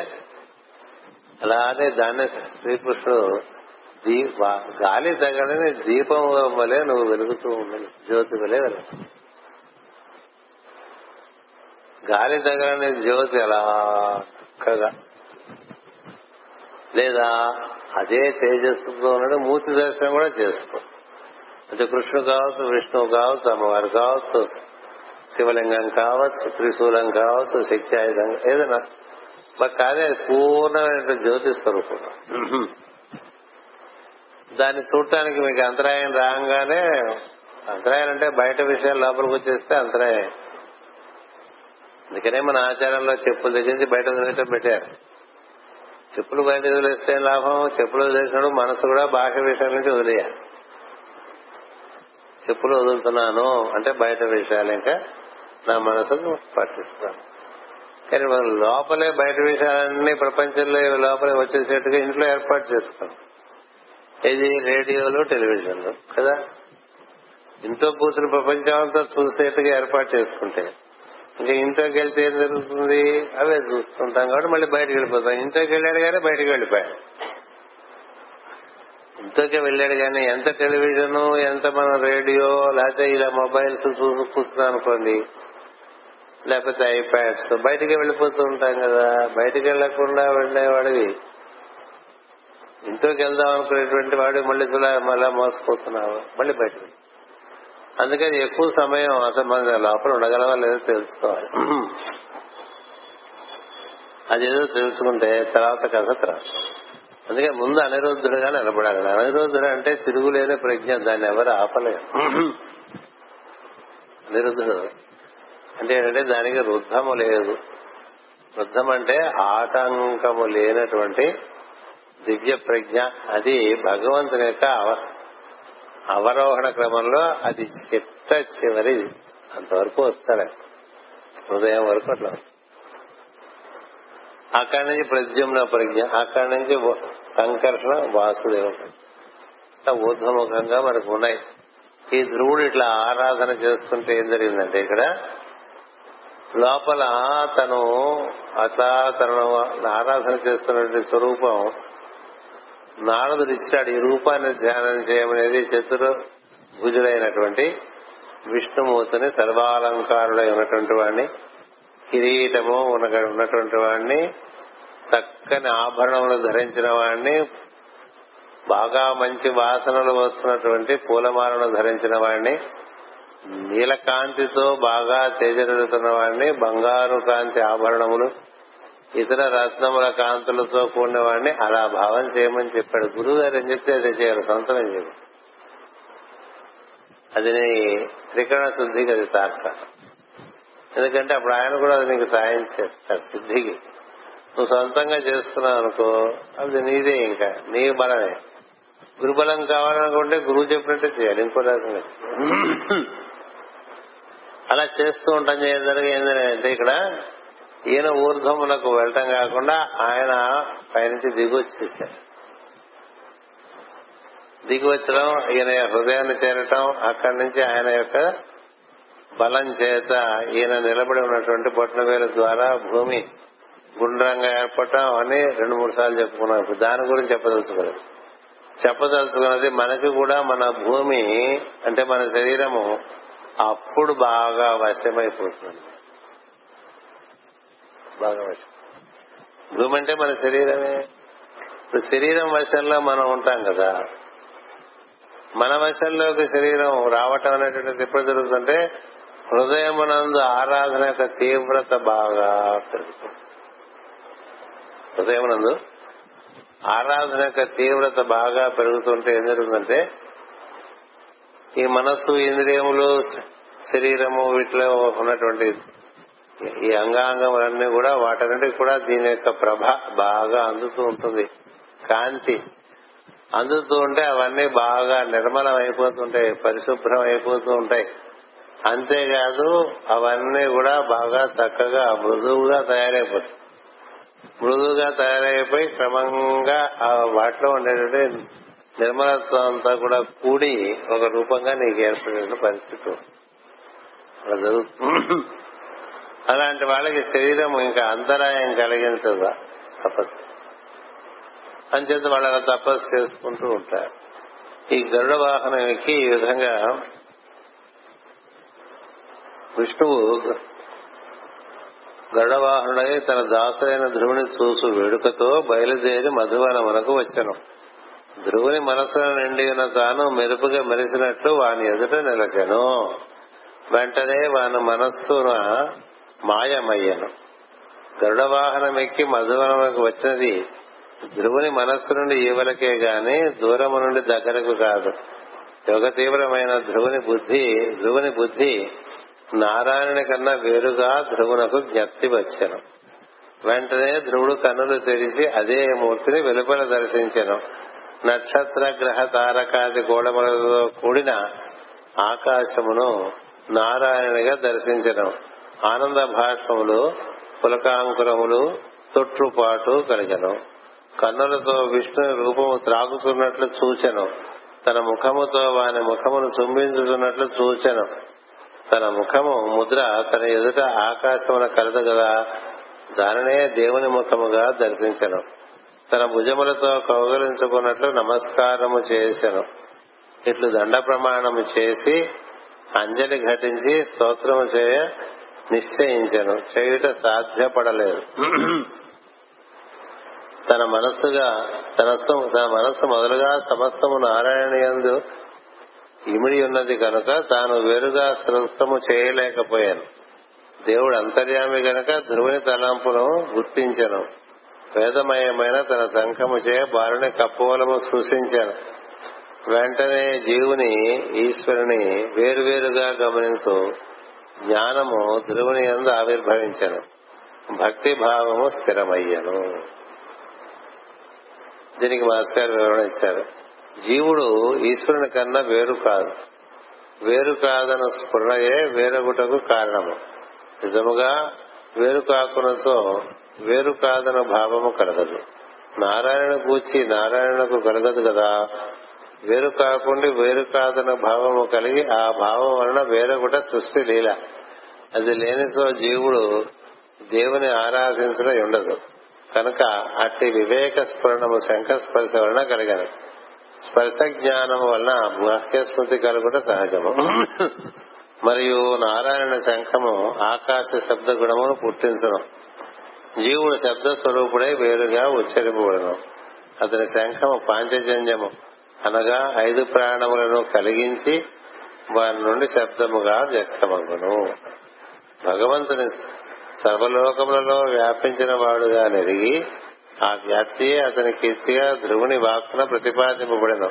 అలానే దాన్ని శ్రీకృష్ణుడు దీప గాలి తగలని దీపం వలె నువ్వు వెలుగుతూ ఉండాలి జ్యోతి వలె వెలుగు. గాలి తగలని జ్యోతి అలా చక్కగా లేదా అదే తేజస్సుతో ఉండడం మూర్తి దర్శనం కూడా చేసుకో. అంటే కృష్ణుడు కావచ్చు విష్ణువు కావచ్చు అమ్మవారు కావచ్చు శివలింగం కావచ్చు త్రిశూలం కావచ్చు శక్తి ఆయుధం ఏదైనా. మరి కాదే పూర్ణమైన జ్యోతి స్వరూపం. దాన్ని చూడటానికి మీకు అంతరాయం రాగానే అంతరాయం అంటే బయట విషయాలు లోపలికి వచ్చేస్తే అంతరాయం. అందుకనే మన ఆచారంలో చెప్పుల దగ్గర నుంచి బయట వదిలేయటం పెట్టారు చెప్పులు బయట వదిలేస్తే లాభం చెప్పులు వదిలేసినప్పుడు మనసు కూడా బాహ్య విషయాల నుంచి వదిలేయాలి. చెప్పులు వదులుతున్నాను అంటే బయట విషయాలు ఇంకా నా మనసుకు పట్టిస్తాను కానీ మనం లోపలే బయట విషయాలన్నీ ప్రపంచంలో లోపలే వచ్చేసేట్టుగా ఇంట్లో ఏర్పాటు చేసుకున్నాం ఇది రేడియోలు టెలివిజన్లు కదా? ఇంట్లో కూర్చుని ప్రపంచం అంతా చూసేట్టుగా ఏర్పాటు చేసుకుంటే ఇంకా ఇంట్లోకి వెళ్తే ఏం జరుగుతుంది? అవే చూస్తుంటాం కాబట్టి మళ్ళీ బయటకు వెళ్ళిపోతాం. ఇంట్లోకి వెళ్ళాడు కానీ బయటకు వెళ్ళిపోయాడు. ఇంట్లోకి వెళ్ళాడు కానీ ఎంత టెలివిజన్ ఎంత మనం రేడియో లేకపోతే ఇలా మొబైల్స్ చూస్తున్నాం అనుకోండి లేకపోతే ఐప్యాడ్స్ బయటికి వెళ్ళిపోతూ ఉంటాం కదా? బయటికి వెళ్ళకుండా వెళ్ళేవాడివి. ఇంట్లోకి వెళ్దాం అనుకునేటువంటి వాడు మళ్ళీ మళ్ళా మోసపోతున్నావు? మళ్ళీ బయట అందుకని ఎక్కువ సమయం అసలు మన లోపల ఉండగలవా లేదో తెలుసుకోవాలి. అదేదో తెలుసుకుంటే తర్వాత కథ తర్వాత. అందుకే ముందు అనిరుద్ధుడుగా నిలబడాలి. అనిరుద్ధుడు అంటే తిరుగులేని ప్రజ్ఞ దాన్ని ఎవరు ఆపలేరు. అనిరుద్ధుడు అంటే ఏంటంటే దానికి రుద్ధము లేదు. రుద్ధం అంటే ఆటంకము లేనటువంటి దివ్య ప్రజ్ఞ. అది భగవంతుని యొక్క అవరోహణ క్రమంలో అది చిట్ట చివరి అంతవరకు వస్తాడు హృదయం వరకు అట్లా అక్కడి నుంచి ప్రద్యుమ్న ప్రజ్ఞ అక్కడి నుంచి సంకర్షణ వాసుదేవ ఊర్ధముఖంగా మనకు ఉన్నాయి. ఈ ధ్రువుడు ఇట్లా ఆరాధన చేస్తుంటే ఏం జరిగిందంటే ఇక్కడ లోపల తను అట్లా తను ఆరాధన చేస్తున్నటువంటి స్వరూపం నారదుడు ఇచ్చాడు ఈ రూపాన్ని ధ్యానం చేయమనేది చతురు భుజుడైనటువంటి విష్ణుమూర్తిని సర్వాలంకారుడై ఉన్నటువంటి వాడిని కిరీటము ఉన్నటువంటి వాడిని చక్కని ఆభరణములు ధరించిన వాడిని బాగా మంచి వాసనలు వస్తున్నటువంటి పూలమాలను ధరించిన వాడిని నీలకాంతితో బాగా తేజరెడుతున్న వాడిని బంగారు కాంతి ఆభరణములు ఇతర రత్నముల కాంతులతో కూడిన వాడిని అలా భావం చేయమని చెప్పాడు. గురువు గారు ఏం చెప్తే అదే చేయాలి సొంతం చేయాలి. అది నీ త్రికరణ శుద్ధికి అది తాక ఎందుకంటే అప్పుడు ఆయన కూడా అది నీకు సాయం చేస్తాడు సిద్ధికి. నువ్వు సొంతంగా చేస్తున్నావు అనుకో అది నీదే ఇంకా నీ బలమే. గురుబలం కావాలనుకుంటే గురువు చెప్పినట్టే చేయాలి ఇంకో రకంగా అలా చేస్తూ ఉంటాం జరిగే ఏంటంటే ఇక్కడ ఈయన ఊర్ధమునకు వెళ్ళటం కాకుండా ఆయన పైనుంచి దిగొచ్చేసారు. దిగి వచ్చడం ఈయన హృదయాన్ని చేరటం అక్కడి నుంచి ఆయన యొక్క బలం చేత ఈయన నిలబడి ఉన్నటువంటి బొట్టనవేలు వేల ద్వారా భూమి గుండ్రంగా ఏర్పడటం అని రెండు మూడు సార్లు చెప్పుకున్నాం. దాని గురించి చెప్పదలుచుకోలేదు చెప్పదలుచుకున్నది మనకి కూడా మన భూమి అంటే మన శరీరము అప్పుడు బాగా వశమైపోతుంది బాగా వశం భూమి అంటే మన శరీరమే. ఇప్పుడు శరీరం వశంలో మనం ఉంటాం కదా. మన వశంలోకి శరీరం రావటం అనేటువంటిది ఎప్పుడు జరుగుతుందంటే హృదయమునందు ఆరాధన యొక్క తీవ్రత బాగా పెరుగుతుంది. హృదయమునందు ఆరాధన యొక్క తీవ్రత బాగా పెరుగుతుంటే ఏం జరుగుతుందంటే ఈ మనస్సు ఇంద్రియములు శరీరము వీటిలో ఉన్నటువంటి ఈ అంగాంగములన్నీ కూడా వాటన్నిటికి కూడా దీని యొక్క ప్రభ బాగా అందుతూ ఉంటుంది. కాంతి అందుతూ ఉంటే అవన్నీ బాగా నిర్మలం అయిపోతుంటాయి పరిశుభ్రం అయిపోతూ ఉంటాయి. అంతేకాదు అవన్నీ కూడా బాగా చక్కగా మృదువుగా తయారైపోతాయి. మృదువుగా తయారైపోయి క్రమంగా ఆ వాటిలో ఉండేటువంటి నిర్మలత్వం అంతా కూడా కూడి ఒక రూపంగా నీకు ఏర్పడిన పరిస్థితి. అలా జరుగుతుంది అలాంటి వాళ్ళకి శరీరం ఇంకా అంతరాయం కలిగించదా తపస్సు. అంచేత వాళ్ళు అలా తపస్సు చేసుకుంటూ ఉంటారు. ఈ గరుడ వాహనానికి ఈ విధంగా విష్ణువు గరుడవాహనుడై తన దాసులైన ధ్రువుని చూసు వేడుకతో బయలుదేరి మధువనమునకు వచ్చను. ధ్రువుని మనసులో నిండి ఉన్న తాను మెరుపుగా మెరిసినట్లు వాని ఎదుట నిలచెను. వెంటనే వాని మనస్సున మాయమయ్యను. గరుడ వాహనం ఎక్కి మధువనకు వచ్చినది ధ్రువుని మనస్సు నుండి ఈవలకే గాని దూరము నుండి దగ్గరకు కాదు. యోగ తీవ్రమైన ధ్రువుని బుద్ధి ధ్రువుని బుద్ధి నారాయణుని కన్నా వేరుగా ధ్రువునకు జ్ఞప్తి వచ్చను. వెంటనే ధ్రువుడు కన్నులు తెరిచి అదే మూర్తిని వెలుపల దర్శించను. నక్షత్ర గ్రహ తారకాది గోడములతో కూడిన ఆకాశమును నారాయణునిగా దర్శించను. ఆనంద భాష్పములు పులకాంకురములు తొట్టుపాటు కలిగను. కన్నులతో విష్ణు రూపము త్రాగుతున్నట్లు చూచెను. తన ముఖముతో వాని ముఖమును చుంబించుతున్నట్లు చూచెను. తన ముఖము ముద్ర తన ఎదుట ఆకాశమున కలదు కదా దానినే దేవుని ముఖముగా దర్శించను. తన భుజములతో కౌగలించుకున్నట్లు నమస్కారము చేసెను. ఇట్లు దండ ప్రమాణము చేసి అంజలి ఘటించి స్తోత్రము చేయ నిశ్చయించను. చేయుట సాధ్యపడలేదు. తన మనస్సుగా తన తన మనస్సు మొదలుగా సమస్తము నారాయణయందు ఇమిడి ఉన్నది కనుక తాను వేరుగా సమస్తము చేయలేకపోయాను. దేవుడు అంతర్యామి గనక ధ్రువుని తలంపును గుర్తించను. వేదమయమైన తన శంఖము చే బాలుని కప్పోలము సృష్టించాను వెంటనే జీవుని ఈశ్వరుని వేరువేరుగా గమనించు. జ్ఞానము ధ్రువుని ఎందు ఆవిర్భవించను. భక్తి భావము స్థిరమయ్యను. దీనికి మాస్టర్ గారు వివరణ ఇచ్చారు. జీవుడు ఈశ్వరుని కన్నా వేరు కాదు. వేరు కాదన్న స్ఫురణయే వేరొకటకు కారణము. నిజముగా వేరు కాకునతో వేరు కాదన భావము కలగదు. నారాయణ పూచి నారాయణకు కలగదు కదా. వేరు కాకుండా వేరు కాదన భావము కలిగి ఆ భావం వలన వేరొకట సృష్టి లీల. అది లేనితో జీవుడు దేవుని ఆరాధించడం ఉండదు. కనుక అట్టి వివేక స్ఫురణము శంఖ స్పర్శ వలన కలిగను. స్పర్శ జ్ఞానం వలన బాహ్యస్మృతి కలుగుట సహజము. మరియు నారాయణ శంఖము ఆకాశ శబ్ద గుణమును పుట్టించడం జీవుడు శబ్ద స్వరూపుడై వేరుగా ఉచ్చరింపబడను. అతని శంఖము పాంచజన్యము. అనగా ఐదు ప్రాణములను కలిగించి వారి నుండి శబ్దముగా వ్యక్తమగును. భగవంతుని సర్వలోకములలో వ్యాపించిన వాడుగా నెరిగి ఆ వ్యాప్తియే అతని కీర్తిగా ధ్రువుని వాక్కున ప్రతిపాదింపబడను.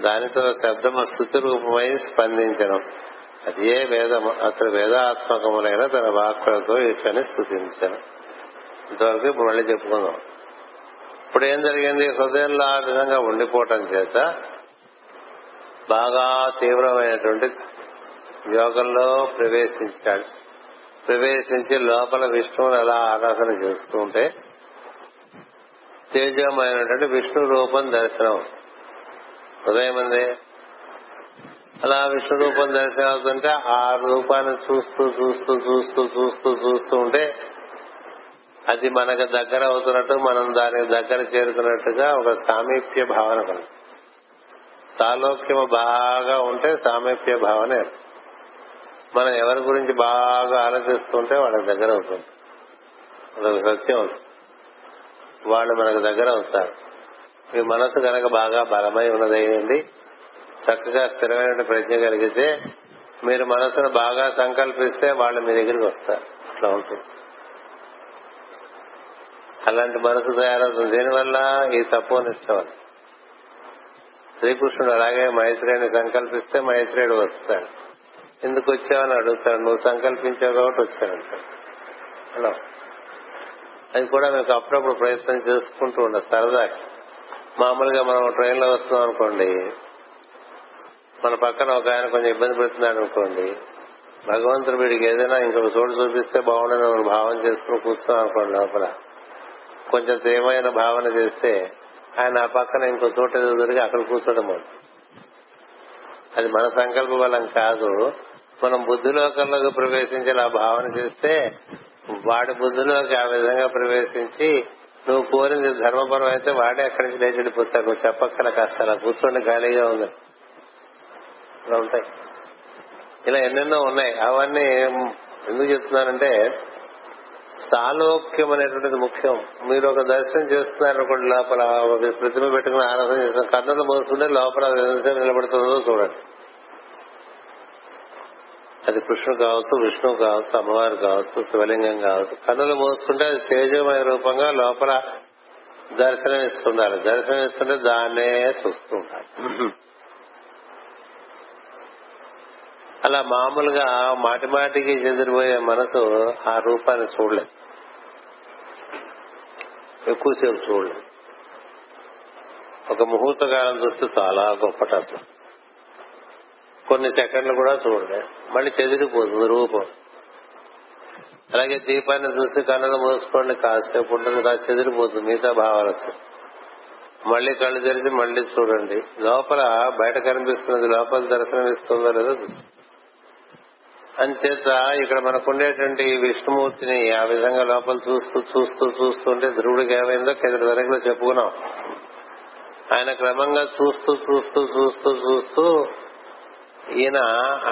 దానితో శబ్దము స్థుతి రూపమై స్పందించను. అదే వేదము అతడు వేదాత్మకములైన తన వాక్కులతో ఇట్లని స్థుతించను. ఇంతవరకు ఇప్పుడు మళ్ళీ చెప్పుకుందాం. ఇప్పుడు ఏం జరిగింది? హృదయంలో ఆ విధంగా ఉండిపోవటం చేత బాగా తీవ్రమైనటువంటి యోగంలో ప్రవేశించాడు. ప్రవేశించి లోపల విష్ణువుని అలా ఆరాధన చేస్తూ ఉంటే తేజమైనటువంటి విష్ణు రూపం దర్శనం. ఉదయమంది. అలా విష్ణు రూపం దర్శనం అవుతుంటే ఆ రూపాన్ని చూస్తూ చూస్తూ చూస్తూ చూస్తూ చూస్తూ ఉంటే అది మనకు దగ్గర అవుతున్నట్టు మనం దానికి దగ్గర చేరుకున్నట్టుగా ఒక సామీప్య భావన కలుగుతుంది సాలోక్యము బాగా ఉంటే సామీప్య భావన మనం ఎవరి గురించి బాగా ఆలోచిస్తుంటే వాళ్ళకి దగ్గర అవుతుంది. అదొక సత్యం వాళ్ళు మనకు దగ్గర అవుతారు. మీ మనసు కనుక బాగా బలమై ఉన్నదయ్యింది చక్కగా స్థిరమైన ప్రజ్ఞ కలిగితే మీరు మనసును బాగా సంకల్పిస్తే వాళ్ళు మీ దగ్గరికి వస్తారు. అట్లా ఉంటుంది. అలాంటి మనసు తయారవుతుంది. దీనివల్ల ఈ తపోనిష్టం శ్రీకృష్ణుడు అలాగే మైత్రేయుని సంకల్పిస్తే మైత్రేయుడు వస్తాడు. ఎందుకు వచ్చావని అడుగుతాడు. నువ్వు సంకల్పించావు కాబట్టి వచ్చానంటాడు. హలో. అది కూడా మీకు అప్పుడప్పుడు ప్రయత్నం చేసుకుంటూ ఉండ సరదా. మామూలుగా మనం ట్రైన్లో వస్తున్నాం అనుకోండి. మన పక్కన ఒక ఆయన కొంచెం ఇబ్బంది పెడుతున్నాడు అనుకోండి. భగవంతుడు వీడికి ఏదైనా ఇంకొక చోటు చూపిస్తే బాగుండని భావం చేసుకుని కూర్చున్నాం అనుకోండి లోపల. కొంచెం తీవ్రమైన భావన చేస్తే ఆయన ఆ పక్కన ఇంకో చోట దొరికి అక్కడ కూర్చోడం అది మన సంకల్ప బలం కాదు. మనం బుద్ధిలోకంలోకి ప్రవేశించేలా భావన చేస్తే వాడి బుద్ధిలోకి ఆ విధంగా ప్రవేశించి నువ్వు కోరింది ధర్మపరం అయితే వాడే అక్కడి నుంచి లేచి వెళ్ళిపోతాడు. నువ్వు చెప్పక్కల కాస్త అలా కూర్చోండి ఖాళీగా ఉంది ఇలా ఉంటాయి. ఇలా ఎన్నెన్నో ఉన్నాయి. అవన్నీ ఎందుకు చెప్తున్నానంటే సాలోక్యం అనేటువంటిది ముఖ్యం. మీరు ఒక దర్శనం చేస్తున్నారనుకోండి లోపల ఒక ప్రతిమ పెట్టుకుని ఆరాధన చేసిన కన్నులు మోసుకుంటే లోపల నిలబడుతుందో చూడండి. అది కృష్ణుడు కావచ్చు విష్ణువు కావచ్చు అమ్మవారు కావచ్చు శివలింగం కావచ్చు. కన్నులు మోసుకుంటే అది తేజమయ రూపంగా లోపల దర్శనం ఇస్తున్నారు దర్శనం ఇస్తుంటే దాన్నే చూస్తూ ఉంటారు అలా మామూలుగా మాటిమాటికి చెదిరిపోయే మనసు ఆ రూపాన్ని చూడలేదు. ఎక్కువసేపు చూడలేదు ఒక ముహూర్త కాలం చూస్తే చాలా గొప్పట అసలు కొన్ని సెకండ్లు కూడా చూడలే. మళ్ళీ చెదిరిపోతుంది రూపం. అలాగే దీపాన్ని చూసి కన్నులు మూసుకోండి కాసేపు ఉంటుంది కాదు చెదిరిపోతుంది మిగతా భావాలు వచ్చాయి. మళ్ళీ కళ్ళు తెరిచి మళ్ళీ చూడండి. లోపల బయట కనిపిస్తున్నది లోపల దర్శనం ఇస్తుందో లేదో చూస్తుంది అంచేత ఇక్కడ మనకుండేటువంటి విష్ణుమూర్తిని ఆ విధంగా లోపల చూస్తూ చూస్తూ చూస్తుంటే ధ్రువుడికి ఏమైందో కింద తరగతిలో చెప్పుకున్నాం. ఆయన క్రమంగా చూస్తూ చూస్తూ చూస్తూ చూస్తూ ఈయన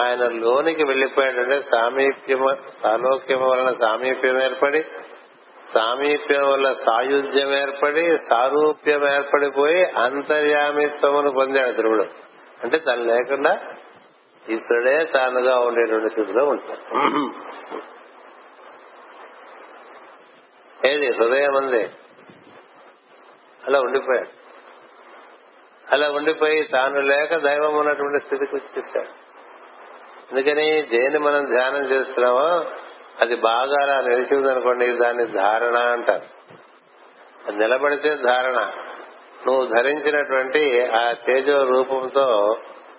ఆయన లోనికి వెళ్ళిపోయాడంటే సామీప్యం సాలోక్యం వలన సామీప్యం ఏర్పడి సామీప్యం వల్ల సాయుధ్యం ఏర్పడి సారూప్యం ఏర్పడిపోయి అంతర్యామిత్వమును పొందాడు ధ్రువుడు. అంటే తను లేకుండా ఈశ్వరుడే తానుగా ఉండేటువంటి స్థితిలో ఉంటాడు. ఏది? హృదయం ఉంది అలా ఉండిపోయాడు. అలా ఉండిపోయి తాను లేక దైవం ఉన్నటువంటి స్థితికి వచ్చేసాడు అందుకని దేని మనం ధ్యానం చేస్తున్నామో అది బాగా అలా నిలిచి ఉందనుకోండి దాన్ని ధారణ అంటారు. అది నిలబడితే ధారణ. నువ్వు ధరించినటువంటి ఆ తేజో రూపంతో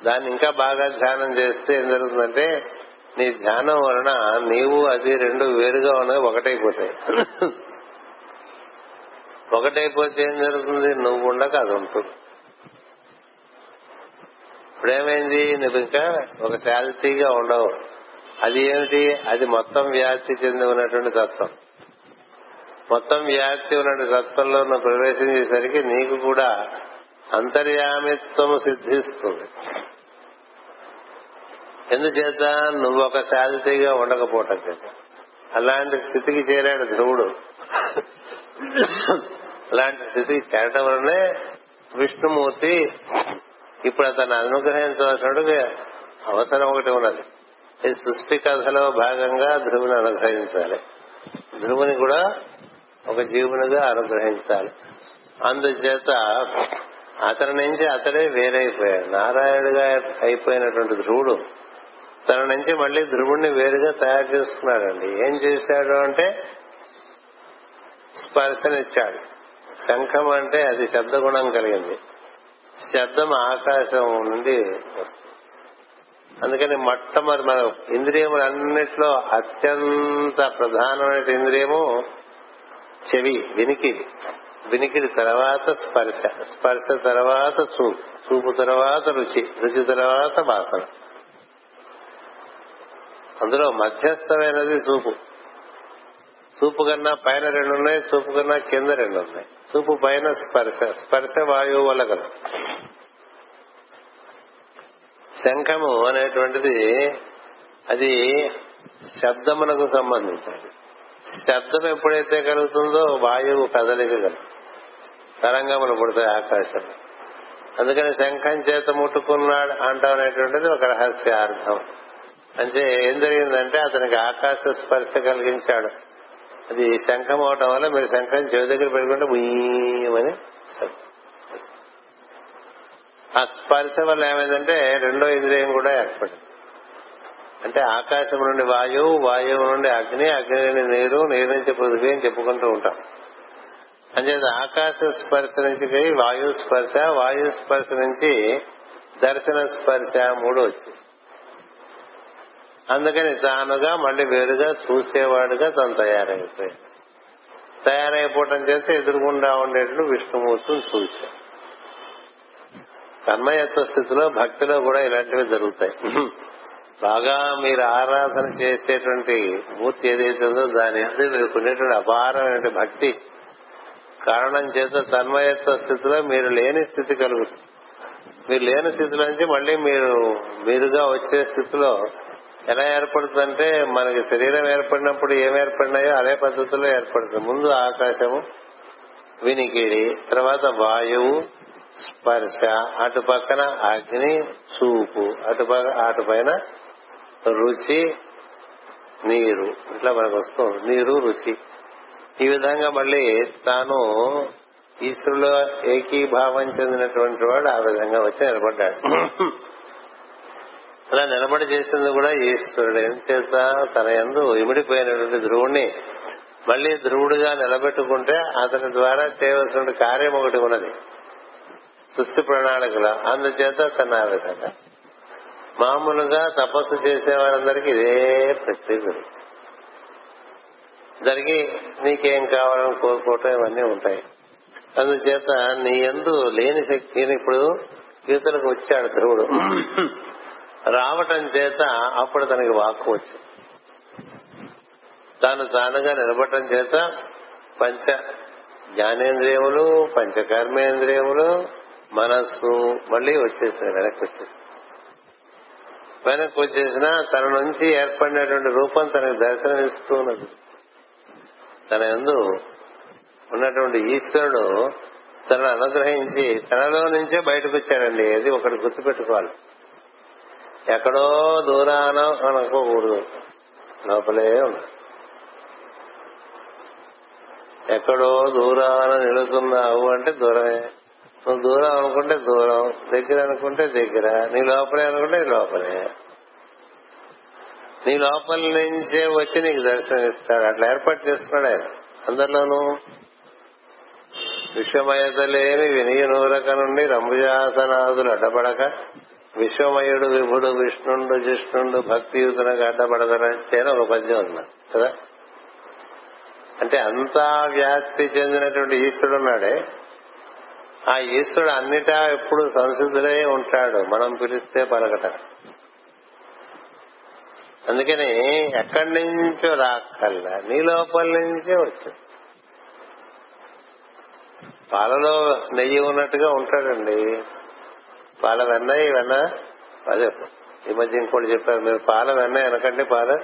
దాన్ని ఇంకా బాగా ధ్యానం చేస్తే ఏం జరుగుతుందంటే నీ ధ్యానం వలన నీవు అది రెండు వేరుగా ఉన్నవి ఒకటైపోతాయి. ఒకటైపోతే ఏం జరుగుతుంది? నువ్వు ఉండక అది ఉంటుంది. ఇప్పుడేమైంది? నువ్వు ఇంకా ఒక శాలిటీగా ఉండవు. అది ఏమిటి? అది మొత్తం వ్యాప్తి చెంది ఉన్నటువంటి తత్వం. మొత్తం వ్యాప్తి ఉన్నటువంటి తత్వంలో నువ్వు ప్రవేశించేసరికి నీకు కూడా అంతర్యామిత్వం సిద్ధిస్తుంది. ఎందుచేత నువ్వు ఒక శాలిటీగా ఉండకపోవటం అలాంటి స్థితికి చేరాడు ధ్రువుడు. అలాంటి స్థితికి చేరటం వల్లనే విష్ణుమూర్తి ఇప్పుడు అతను అనుగ్రహించవలసిన అవసరం ఒకటి ఉన్నది. ఈ సృష్టి కథలో భాగంగా ధ్రువుని అనుగ్రహించాలి. ధ్రువుని కూడా ఒక జీవునిగా అనుగ్రహించాలి. అందుచేత అతని నుంచి అతడే వేరైపోయాడు. నారాయణుడిగా అయిపోయినటువంటి ధ్రువుడు తన నుంచి మళ్ళీ ధ్రువుణ్ణి వేరుగా తయారు చేసుకున్నాడండి ఏం చేశాడు అంటే స్పర్శనిచ్చాడు. శంఖం అంటే అది శబ్దగుణం కలిగింది. శబ్దం ఆకాశం నుండి వస్తుంది. అందుకని మొట్టమొదటి మన ఇంద్రియములన్నిట్లో అత్యంత ప్రధానమైన ఇంద్రియము చెవి వినికిడి. వినికిడి తర్వాత స్పర్శ. స్పర్శ తర్వాత చూపు. చూపు తర్వాత రుచి. రుచి తర్వాత వాసన. అందులో మధ్యస్థమైనది చూపు చూపు కన్నా పైన రెండు ఉన్నాయి చూపు కన్నా కింద రెండు ఉన్నాయి. చూపు పైన స్పర్శ స్పర్శ వాయువు వల్ల కదా శంఖము అనేటువంటిది అది శబ్దమునకు సంబంధించినది. శబ్దం ఎప్పుడైతే కలుగుతుందో వాయువు కదలిక కలుగు తరంగములు పుడతాయి ఆకాశం అందుకని శంఖం చేత ముట్టుకున్నాడు అంటాం అనేటువంటిది ఒక రహస్యార్థం అంటే ఏం జరిగిందంటే అతనికి ఆకాశ స్పర్శ కలిగించాడు. అది శంఖం అవటం వల్ల మీరు శంఖం చెవి దగ్గర పెట్టుకుంటే ఉయ్యమని ఆ స్పర్శ వల్ల ఏమైందంటే రెండో ఇంద్రియం కూడా ఏర్పడింది. అంటే ఆకాశం నుండి వాయువు వాయువు నుండి అగ్ని అగ్ని నుండి నీరు నీరు నుంచి పృథ్వీ అని చెప్పుకుంటూ ఉంటాం. అంచేత ఆకాశ స్పర్శ నుంచి వాయు స్పర్శ వాయు స్పర్శ నుంచి దర్శన స్పర్శ మూడు వచ్చేసి అందుకని తానుగా మళ్ళీ వేరుగా చూసేవాడుగా తను తయారైపోయాడు. తయారైపోవటం చేస్తే ఎదురుగుండా ఉండేట్లు విష్ణుమూర్తులు చూచాడు కర్మయత్వ స్థితిలో భక్తిలో కూడా ఇలాంటివి జరుగుతాయి. బాగా మీరు ఆరాధన చేసేటువంటి మూర్తి ఏదైతే ఉందో దాని అందు మీరు కొనేటువంటి అపారమైన భక్తి కారణం చేత తన్మయత్వ స్థితిలో మీరు లేని స్థితి కలుగుతుంది. మీరు లేని స్థితిలో నుంచి మళ్ళీ మీరు మీరుగా వచ్చే స్థితిలో ఎలా ఏర్పడుతుందంటే మనకి శరీరం ఏర్పడినప్పుడు ఏం ఏర్పడినాయో అదే పద్ధతిలో ఏర్పడుతుంది. ముందు ఆకాశము వినికిడి తర్వాత వాయువు స్పర్శ అటు పక్కన అగ్ని చూపు అటు అటు పైన రుచి నీరు. ఇట్లా మనకు వస్తుంది నీరు రుచి. ఈ విధంగా మళ్ళీ తాను ఈశ్వరులో ఏకీభావం చెందినటువంటి వాడు ఆ విధంగా వచ్చి నిలబడ్డాడు. అలా నిలబడి చేసింది కూడా ఈశ్వరుడు. ఏం చేత తన ఎందు ఇమిడిపోయినటువంటి ధ్రువుణ్ణి మళ్ళీ ధ్రువుడుగా నిలబెట్టుకుంటే అతని ద్వారా చేయవలసిన కార్యం ఒకటి ఉన్నది. సృష్టి ప్రణాళికలో. అందుచేత తన ఆ విధంగా మామూలుగా తపస్సు చేసే వారందరికీ ఇదే ప్రత్యేక జరిగి నీకేం కావాలని కోరుకోవటం ఇవన్నీ ఉంటాయి. అందుచేత నీ ఎందు లేని శక్తిని ఇప్పుడు యువతలకు వచ్చాడు ధ్రువుడు. రావటం చేత అప్పుడు తనకి వాక్కు వచ్చింది. తాను తానుగా నిలబడటం చేత పంచ జ్ఞానేంద్రియములు పంచ కర్మేంద్రియములు మనస్సు మళ్ళీ వచ్చేసింది వెనక్కి వచ్చేసింది వెనక్కి వచ్చేసిన తన నుంచి ఏర్పడినటువంటి రూపం తనకు దర్శనమిస్తూ ఉన్నది. తన ఎందు ఉన్నటువంటి ఈశ్వరుడు తనను అనుగ్రహించి తనలో నుంచే బయటకు వచ్చాడండి అది ఒకటి గుర్తుపెట్టుకోవాలి. ఎక్కడో దూరాన అనుకోకూడదు. లోపలే ఉన్నాడు ఎక్కడో దూరాన నిలుస్తున్నావు అంటే దూరమే. నువ్వు దూరం అనుకుంటే దూరం దగ్గర అనుకుంటే దగ్గర నీ లోపలే అనుకుంటే లోపలే. నీ లోపల నుంచే వచ్చి నీకు దర్శనమిస్తాడు అట్లా ఏర్పాటు చేసుకున్నాడు ఆయన. అందరిలోనూ విశ్వమయత లేని వినియనూరక నుండి రంభుజాసనాదులు అడ్డపడక విశ్వమయుడు విభుడు విష్ణుండు జిష్ణుండు భక్తియుతునకు అడ్డపడదనంటే ఒక పద్యం ఉంది. కదా? అంటే అంతా వ్యాప్తి చెందినటువంటి ఈశ్వరుడు ఉన్నాడే ఆ ఈశ్వరుడు అన్నిటా ఎప్పుడు సంసిద్ధులై ఉంటాడు. మనం పిలిస్తే పలకట. అందుకని ఎక్కడి నుంచో రాక్కల్లా నీ లోపల నుంచే వచ్చింది పాలలో నెయ్యి ఉన్నట్టుగా ఉంటాడండి. పాల వెన్న ఇవన్న వెన్న అదే ఈ మధ్య ఇంకోటి చెప్పారు మీరు పాల వెన్న వెనకంటే పాల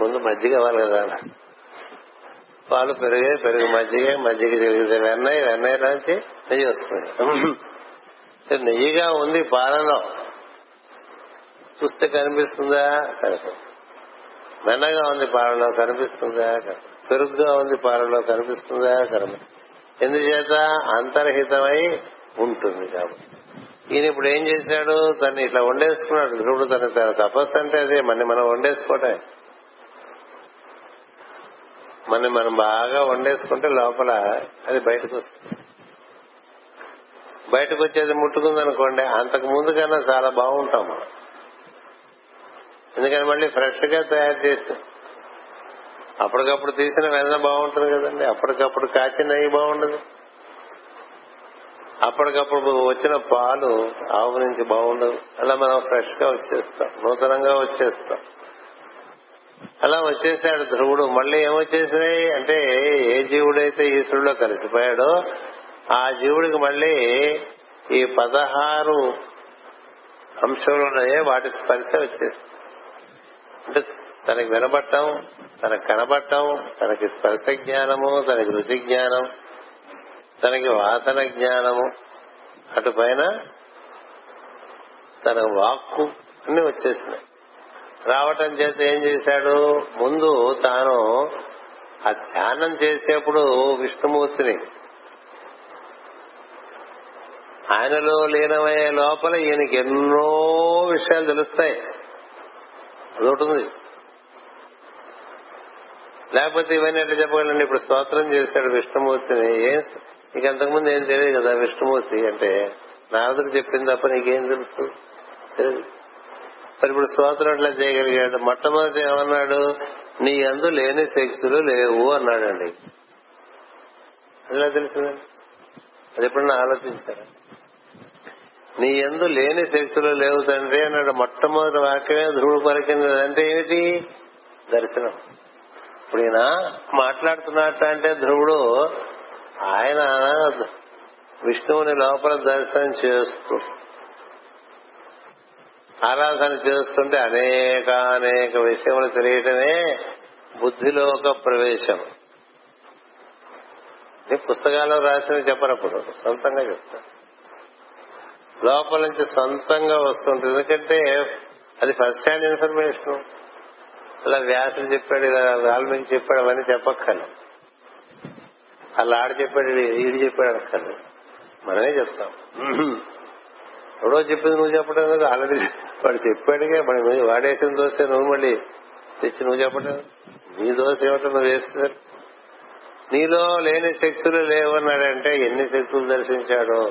ముందు మజ్జిగ అవ్వాలి కదా పాలు పెరిగే పెరుగు మజ్జిగ మజ్జిగ జరిగితే వెన్న వెన్న నుంచి నెయ్యి వస్తుంది. నెయ్యిగా ఉంది పాలలో. చూస్తే కనిపిస్తుందా? వెన్నగా ఉంది పాలలో కనిపిస్తుందా? పెరుగుగా ఉంది పాలలో కనిపిస్తుందా? కనిపిస్తుంది ఎందుచేత? అంతర్హితమై ఉంటుంది కాబట్టి. ఈయన ఇప్పుడు ఏం చేశాడు? తను ఇట్లా వండేసుకున్నాడు. ఇప్పుడు తన తన తపస్సు అంటే అదే. మన మనం వండేసుకోవటమే. మన మనం బాగా వండేసుకుంటే లోపల అది బయటకు వస్తుంది. బయటకు వచ్చేది ముట్టుకుందనుకోండి. అంతకు ముందు కన్నా చాలా బాగుంటాం మనం. ఎందుకని మళ్ళీ ఫ్రెష్గా తయారు చేస్తాం? అప్పటికప్పుడు తీసిన వెన్న బాగుంటుంది కదండి. అప్పటికప్పుడు కాచిన నెయ్యి బాగుండదు. అప్పటికప్పుడు వచ్చిన పాలు ఆవు నుంచి బాగుండవు అలా మనం ఫ్రెష్గా వచ్చేస్తాం నూతనంగా వచ్చేస్తాం. అలా వచ్చేసాడు ధ్రువుడు. మళ్ళీ ఏమొచ్చేసినాయి అంటే ఏ జీవుడైతే ఈశ్వరులో కలిసిపోయాడో ఆ జీవుడికి మళ్ళీ ఈ పదహారు అంశంలో ఉన్నాయే వాటి స్పర్శ వచ్చేసి అంటే తనకి వినబట్టం తనకు కనబట్టం తనకి స్పర్శ జ్ఞానము తనకి రుచి జ్ఞానం తనకి వాసన జ్ఞానము అటు పైన తన వాక్కు అన్ని వచ్చేసినాయి. రావటం చేత ఏం చేశాడు? ముందు తాను ఆ ధ్యానం చేసేప్పుడు విష్ణుమూర్తిని ఆయనలో లీనమయ్యే లోపల ఈయనకి ఎన్నో విషయాలు తెలుస్తాయి. అదొకటి లేకపోతే ఇవన్నీ ఎట్లా చెప్పగలండి ఇప్పుడు స్తోత్రం చేశాడు విష్ణుమూర్తిని. ఏం నీకు అంతకుముందు ఏం తెలియదు కదా విష్ణుమూర్తి అంటే నారదుడు చెప్పింది తప్ప నీకేం తెలుసు? తెలియదు. మరి ఇప్పుడు స్తోత్రం అట్లా చేయగలిగాడు? మొట్టమొదటి ఏమన్నాడు? నీ అందు లేని శక్తులు లేవు అన్నాడండి. అలా తెలిసిందండి అది ఎప్పుడన్నా ఆలోచించారా? నీ ఎందు లేని శక్తులు లేవు తండ్రి అన్నాడు. మొట్టమొదటి వాక్యమే ధ్రువుడు పలికింది. అంటే ఏమిటి? దర్శనం. ఇప్పుడు ఈయన మాట్లాడుతున్నట్టు అంటే ధ్రువుడు ఆయన విష్ణువుని లోపల దర్శనం చేస్తూ ఆరాధన చేస్తుంటే అనేక అనేక విషయములు తెలియటమే బుద్ధిలోక ప్రవేశం. నీ పుస్తకాల్లో రాసినవి చెప్పనప్పుడు సొంతంగా చెప్తాను లోపల నుంచి సొంతంగా వస్తుంది ఎందుకంటే అది ఫస్ట్ హ్యాండ్ ఇన్ఫర్మేషన్ అలా వ్యాసులు చెప్పాడు ఇలా వాల్మీకి చెప్పాడు అవన్నీ చెప్పక్కర్లేదు. అలా ఆడ చెప్పాడు ఈడు చెప్పాడు అనక్కర్లేదు. మనమే చెప్తాం. ఎవడో చెప్పింది నువ్వు చెప్పడం లేదు ఆల్రెడీ వాడు చెప్పాడుగా మరి వాడేసిన దోశ నువ్వు మళ్ళీ తెచ్చి నువ్వు చెప్పడం నీ దోశ ఏమిటో నువ్వు వేస్తున్నారు నీలో లేని శక్తులు లేవన్నాడంటే ఎన్ని శక్తులు దర్శించాడో?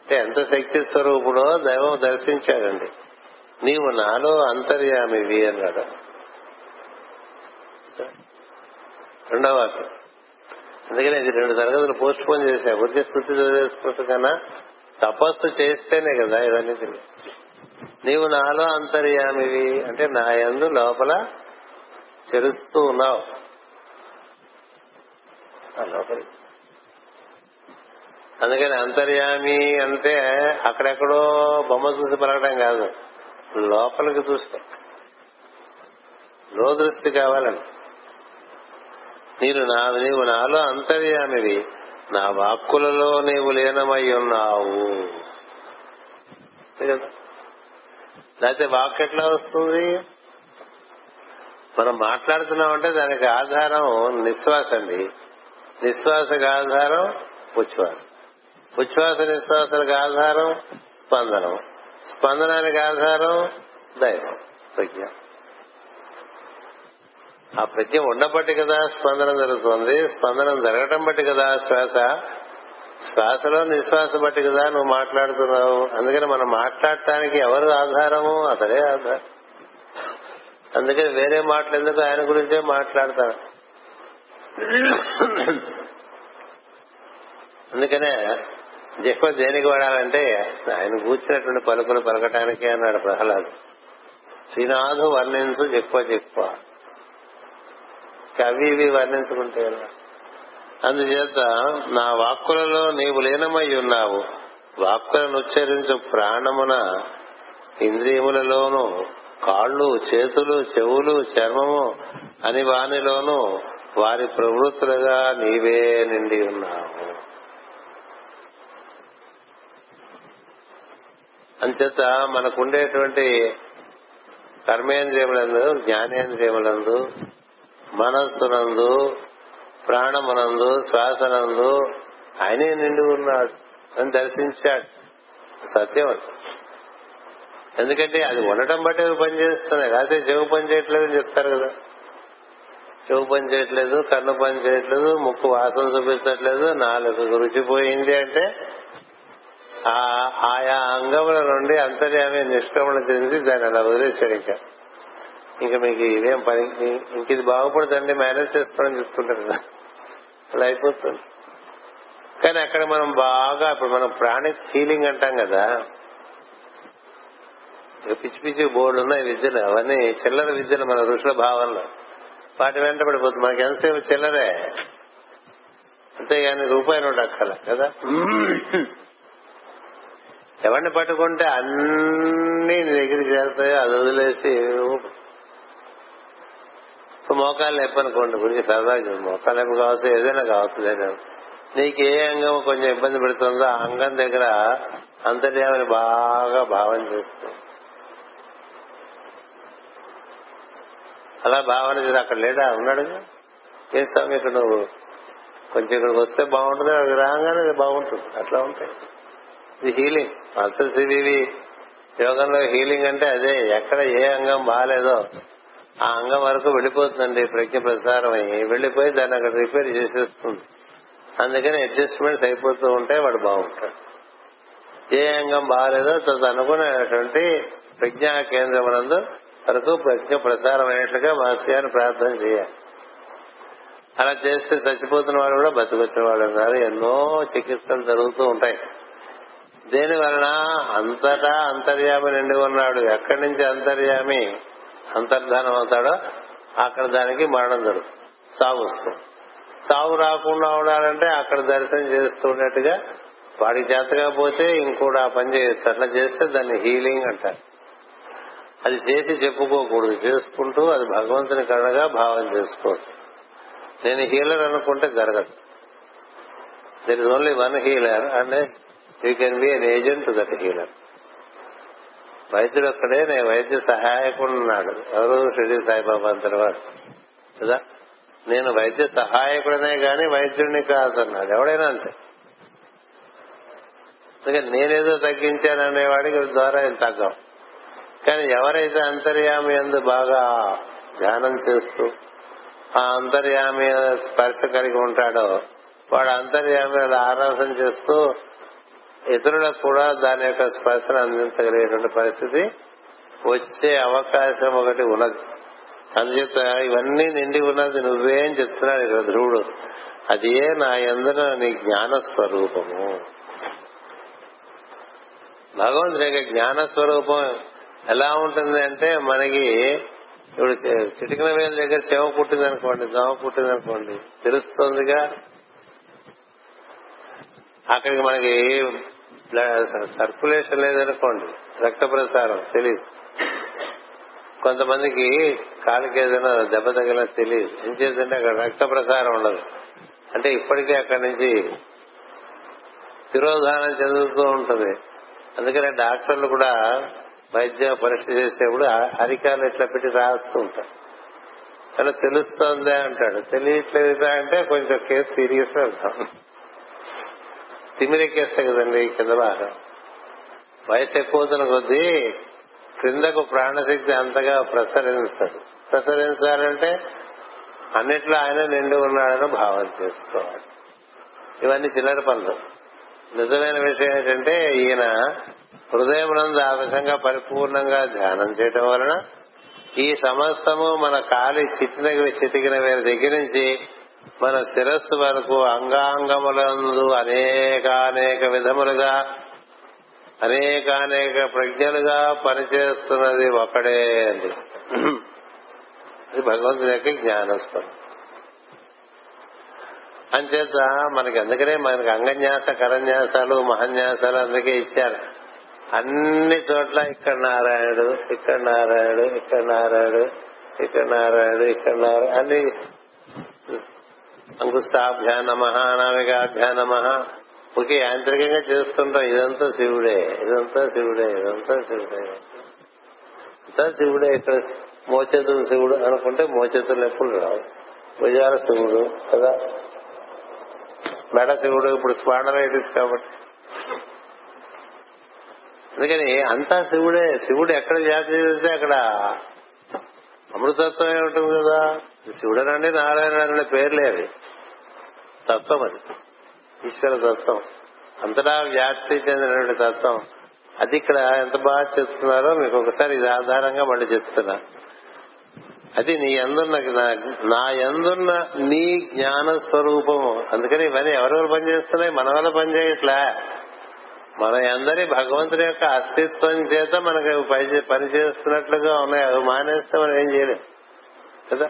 అంటే ఎంత శక్తి స్వరూపుడో దైవం దర్శించాడండి. నీవు నాలో అంతర్యామివి అన్నాడు. రెండవ వాక్యం. అందుకనే ఇది రెండు తరగతులు పోస్ట్ పోన్ చేశా. ఊరికే స్థుతి చదివేసుకుంటూ కన్నా తపస్సు చేస్తేనే కదా ఇవన్నీ తెలియదు నీవు నాలో అంతర్యామివి. అంటే నా యందు లోపల తెలుస్తూ ఉన్నావు. అందుకని అంతర్యామి అంటే అక్కడెక్కడో బొమ్మ చూసి పలకడం కాదు. లోపలికి చూస్తాం. లో దృష్టి కావాలని. నీరు నా నీవు నాలో అంతర్యామివి. నా వాక్కులలో నీవు లీనమై ఉన్నావు. లేకపోతే వాక్ ఎట్లా వస్తుంది? మనం మాట్లాడుతున్నామంటే దానికి ఆధారం నిశ్వాస అండి. నిశ్వాసకు ఆధారం ఉచ్ఛ్వాస. ఉచ్ఛ్వాస నిశ్వాసాలకు ఆధారం స్పందనం. స్పందనానికి ఆధారం దైవం ప్రజ్ఞ. ఆ ప్రజ్ఞ ఉండబట్టి కదా స్పందనం జరుగుతుంది. స్పందనం జరగటం బట్టి కదా శ్వాస. శ్వాసలో నిశ్వాస బట్టి కదా నువ్వు మాట్లాడుతున్నావు. అందుకని మనం మాట్లాడటానికి ఎవరు ఆధారము? అతడే ఆధారం. అందుకని వేరే మాటలు ఎందుకు ఆయన గురించే మాట్లాడతాను అందుకనే ఎక్కువ దేనికి వాడాలంటే ఆయన కూర్చున్నటువంటి పలుకులు పలకటానికే అన్నాడు ప్రహ్లాద్. శ్రీనాథు వర్ణించు ఎక్కువ చెప్పు. కవి ఇవి వర్ణించుకుంటే అందుచేత నా వాక్కులలో నీవు లీనమై ఉన్నావు. వాక్కులను ఉచ్చరించు ప్రాణమున ఇంద్రియములలోను కాళ్ళు చేతులు చెవులు చర్మము అని వానిలోను వారి ప్రవృత్తులుగా నీవే నిండి ఉన్నావు. అంచేత మనకుండేటువంటి కర్మేంద్రియములందు జ్ఞానేంద్రియములందు మనస్సునందు ప్రాణమునందు శ్వాసనందు ఆయనే నిండి ఉన్నాడు అని దర్శించాడు. సత్యం అది. ఎందుకంటే అది ఉండటం బట్టి అవి పనిచేస్తున్నాయి. లేకపోతే చెవు పని చేయట్లేదు అని చెప్తారు కదా. చెవు పని చేయట్లేదు కన్ను పని చేయట్లేదు ముక్కు వాసన చూపించట్లేదు నాలుగు రుచిపోయింది అంటే ఆ ఆయా అంగముల నుండి అంతర్యామి నిష్క్రమణ చెంది దాన్ని అలా వదిలేశాడు ఇంకా ఇంకా మీకు ఇదేం పని? ఇంక ఇది బాగుపడుతుందండి మేనేజ్ చేసుకోవడం చెప్తుంటారు కదా. అలా అయిపోతుంది. కానీ అక్కడ మనం బాగా ఇప్పుడు మనం ప్రాణిక్ ఫీలింగ్ అంటాం కదా. పిచ్చి పిచ్చి బోర్డు ఉన్నాయి విద్యలు. అవన్నీ చిల్లర విద్యలు మన ఋషుల భావనలో. వాటి వెంట పడిపోతుంది. మనకి ఎంతసేపు చిల్లరే? అంతేగాని రూపాయి నోటు అక్కల కదా? ఎవరిని పట్టుకుంటే అన్ని నీ దగ్గరికి చేస్తాయో అది వదిలేసి మోకాలు నొప్పి అనుకోండి గురించి సరదాగా మోకాలు నొప్పి కావచ్చు ఏదైనా కావచ్చు లేదా. నీకు ఏ అంగం కొంచెం ఇబ్బంది పెడుతుందో ఆ అంగం దగ్గర అంతర్యామని బాగా భావన చేస్తుంది. అలా భావన చేసి అక్కడ లేడా? ఉన్నాడు. ఏ స్వామి ఇక్కడ నువ్వు కొంచెం ఇక్కడికి వస్తే బాగుంటుంది అక్కడికి రాగానే బాగుంటుంది. అట్లా ఉంటాయి. ఇది హీలింగ్ మాస్టర్ సివివి యోగంలో హీలింగ్ అంటే అదే ఎక్కడ ఏ అంగం బాగాలేదో ఆ అంగం వరకు వెళ్ళిపోతుందండి ప్రజ్ఞ ప్రసారం అయ్యి. వెళ్ళిపోయి దాన్ని అక్కడ రిపేర్ చేసేస్తుంది. అందుకని అడ్జస్ట్మెంట్స్ అయిపోతూ ఉంటే వాడు బాగుంటాడు. ఏ అంగం బాగాలేదో తను అనుకునేటువంటి ప్రజ్ఞా కేంద్రం నందు వరకు ప్రజ్ఞ ప్రసారం అయినట్లుగా మాస్టర్ గారిని ప్రార్థన చేయాలి. అలా చేస్తే చచ్చిపోతున్న వాడు కూడా బతికొచ్చిన వాళ్ళు ఉన్నారు ఎన్నో చికిత్సలు జరుగుతూ ఉంటాయి. దేని వలన? అంతటా అంతర్యామి నిండి ఉన్నాడు. ఎక్కడి నుంచి అంతర్యామి? అంతర్ధానం అవుతాడో అక్కడ దానికి మరణం జరుగుతుంది సాగు వస్తుంది. సాగు రాకుండా ఉండాలంటే అక్కడ దర్శనం చేస్తున్నట్టుగా వాడికి చేతగా పోతే ఇంకోటి ఆ పని చేయొచ్చు. అట్లా చేస్తే దాన్ని హీలింగ్ అంటారు. అది చేసి చెప్పుకోకూడదు. చేసుకుంటూ అది భగవంతుని కరుణగా భావం చేసుకోవచ్చు. నేను హీలర్ అనుకుంటే జరగదు. There is only one healer and you can be an agent that healer వైద్యుడు ఒక్కడే నేను వైద్య సహాయకుడు ఉన్నాడు ఎవరు? షిరిడి సాయిబాబా అంతటివాడు కదా? నేను వైద్య సహాయకుడనే గాని వైద్యుడిని కాదన్నాడు. ఎవడైనా అంతే. అందుకని నేనేదో తగ్గించాననేవాడికి ద్వారా ఏం తగ్గం. కానీ ఎవరైతే అంతర్యామి ఎందు బాగా ధ్యానం చేస్తూ ఆ అంతర్యామి స్పర్శ కలిగి ఉంటాడో వాడు అంతర్యామి ఆరాధన చేస్తూ ఇతరులకు కూడా దాని యొక్క స్పర్శను అందించగలిగేటువంటి పరిస్థితి వచ్చే అవకాశం ఒకటి ఉన్నది. అందుచేత ఇవన్నీ నిండి ఉన్నది నువ్వేం చెప్తున్నాడు ఇక్కడ ధ్రువుడు. అది ఏ నా ఎందున నీ జ్ఞాన స్వరూపము భగవంతుడి యొక్క జ్ఞాన స్వరూపం ఎలా ఉంటుంది అంటే మనకి ఇప్పుడు చిటికన వేల దగ్గర చెవ పుట్టింది అనుకోండి దోమ పుట్టింది అనుకోండి తెలుస్తుందిగా? అక్కడికి మనకి సర్కులేషన్ లేదనుకోండి. రక్త ప్రసారం తెలియదు కొంతమందికి కాలుకి ఏదైనా దెబ్బ తగిలినా తెలియదు ఏం చేద్దంటే అక్కడ రక్త ప్రసారం ఉండదు. అంటే ఇప్పటికే అక్కడి నుంచి తిరోధానం చెందుతూ ఉంటుంది. అందుకనే డాక్టర్లు కూడా వైద్య పరీక్ష చేసేప్పుడు అరికాలు ఇట్లా పెట్టి రాస్తూ ఉంటారు. అలా తెలుస్తోందే అంటాడు. తెలియట్లేదుగా అంటే కొంచెం కేసు సీరియస్ వెళ్తాం తిమిరెక్కేస్తాయి కదండి కింద భాగం. వయసు ఎక్కువ కొద్దీ క్రిందకు ప్రాణశక్తి అంతగా ప్రసరించదు. ప్రసరించాలంటే అన్నిట్లో ఆయన నిండి ఉన్నాడని భావన చేసుకోవాలి. ఇవన్నీ చిల్లర పనులు. నిజమైన విషయం ఏంటంటే ఈయన హృదయమునందు ఆ విధంగా పరిపూర్ణంగా ధ్యానం చేయటం వలన ఈ సమస్తము మన కాలి చిట్టిన చితికిన వేరే దగ్గర నుంచి మన శిరస్సు వరకు అంగాంగములందు అనేకానేక విధములుగా అనేకానేక ప్రజ్ఞలుగా పనిచేస్తున్నది ఒకడే అనిపిస్తుంది అది భగవంతుని యొక్క జ్ఞానస్వరం అంచేత మనకి అందుకనే మనకి అంగన్యాస కరన్యాసాలు మహన్యాసాలు అందుకే ఇచ్చారు. అన్ని చోట్ల ఇక్కడ నారాయణుడు ఇక్కడ నారాయణుడు ఇక్కడ నారాయణుడు ఇక్కడ నారాయణుడు ఇక్కడ నారాయణ అన్ని అంకుష్టాభ్యా నమ అనామికాభ్యా నమ. ఒకే యాంత్రికంగా చేస్తుంటాం. ఇదంతా శివుడే ఇదంతా శివుడే ఇదంతా శివుడే. ఇదంతా శివుడే ఇక్కడ మోచేతులు శివుడు అనుకుంటే మోచేతులు ఎప్పుడు రావు. భుజాల శివుడు కదా? మెడ శివుడు ఇప్పుడు స్పాండలైటిస్ కాబట్టి. అందుకని అంతా శివుడే శివుడు ఎక్కడ జాతి చేస్తే అక్కడ అమృతత్వమే ఉంటుంది కదా? శివుడనండి నారాయణ పేర్లే అవి. తత్వం అది. ఈశ్వర తత్వం. అంతటా వ్యాప్తి చెందినటువంటి తత్వం. అది ఇక్కడ ఎంత బాగా చెప్తున్నారో మీకు ఒకసారి ఇది ఆధారంగా మళ్ళీ చెప్తున్నా. అది నీ ఎందున్న నా- ఎందున్న నీ జ్ఞాన స్వరూపము. అందుకని ఇవన్నీ ఎవరెవరు పనిచేస్తున్నాయి మన వల్ల పనిచేయట్లే మన అందరి భగవంతుని యొక్క అస్తిత్వం చేత మనకి పని- పనిచేస్తున్నట్లుగా ఉన్నాయి. అవి మానేస్తే మనం ఏం చేయలేం. కదా?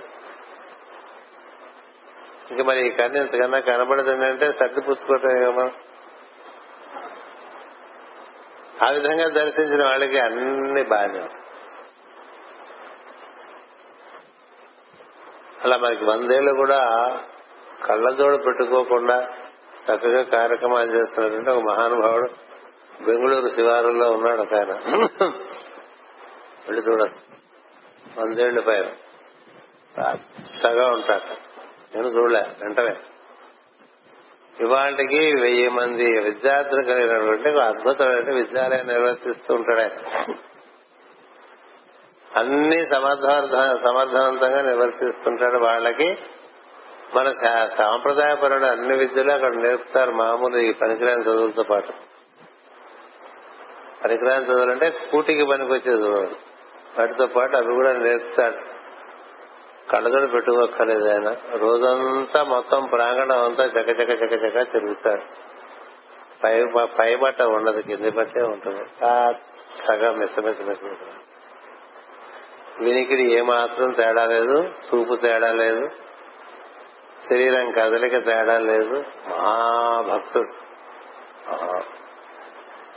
ఇంకా మరి ఈ కన్ను ఇంతకన్నా కనబడదు అంటే సర్ది పుచ్చుకోవటం మనం. ఆ విధంగా దర్శించిన వాళ్ళకి అన్ని బాగానే అలా మనకి వందేళ్ళు కూడా కళ్ళజోడు పెట్టుకోకుండా చక్కగా కార్యక్రమాలు చేస్తున్నారంటే ఒక మహానుభావుడు బెంగళూరు శివారులో ఉన్నాడు ఒక ఆయన. వెళ్ళి చూడచ్చు. వందేళ్ళ పైన. సగా ఉంటాడు నేను చూడలే వెంటనే. ఇవాళకి వెయ్యి మంది విద్యార్థులు కలిగినటువంటి అద్భుతమైన విద్యాలయం నిర్వర్తిస్తూ ఉంటాడే. అన్ని సమర్థ సమర్థవంతంగా నిర్వర్తిస్తుంటాడు వాళ్ళకి. మన సా- సాంప్రదాయపరుడు అన్ని విద్యలు అక్కడ నేర్పుతారు మామూలు ఈ పనికిరాని చదువులతో పాటు. పనికిరాని చదువులు అంటే కూటికి పనికొచ్చే చదువులు వాటితో పాటు అవి కూడా నేర్పుతాడు. కళ్ళజోడు పెట్టుకోక్కర్లేదు ఆయన. రోజంతా మొత్తం ప్రాంగణం అంతా చక చక చక చక తిరుగుతారు. పై పై బట్ట ఉండదు కింది బట్టే ఉంటుంది. ఆ సగం మెస్స మెస్స మెస్స వినికిడి ఏమాత్రం తేడా లేదు చూపు తేడా లేదు శరీరం కదలిక తేడా లేదు. మహాభక్తుడు. భక్తుడు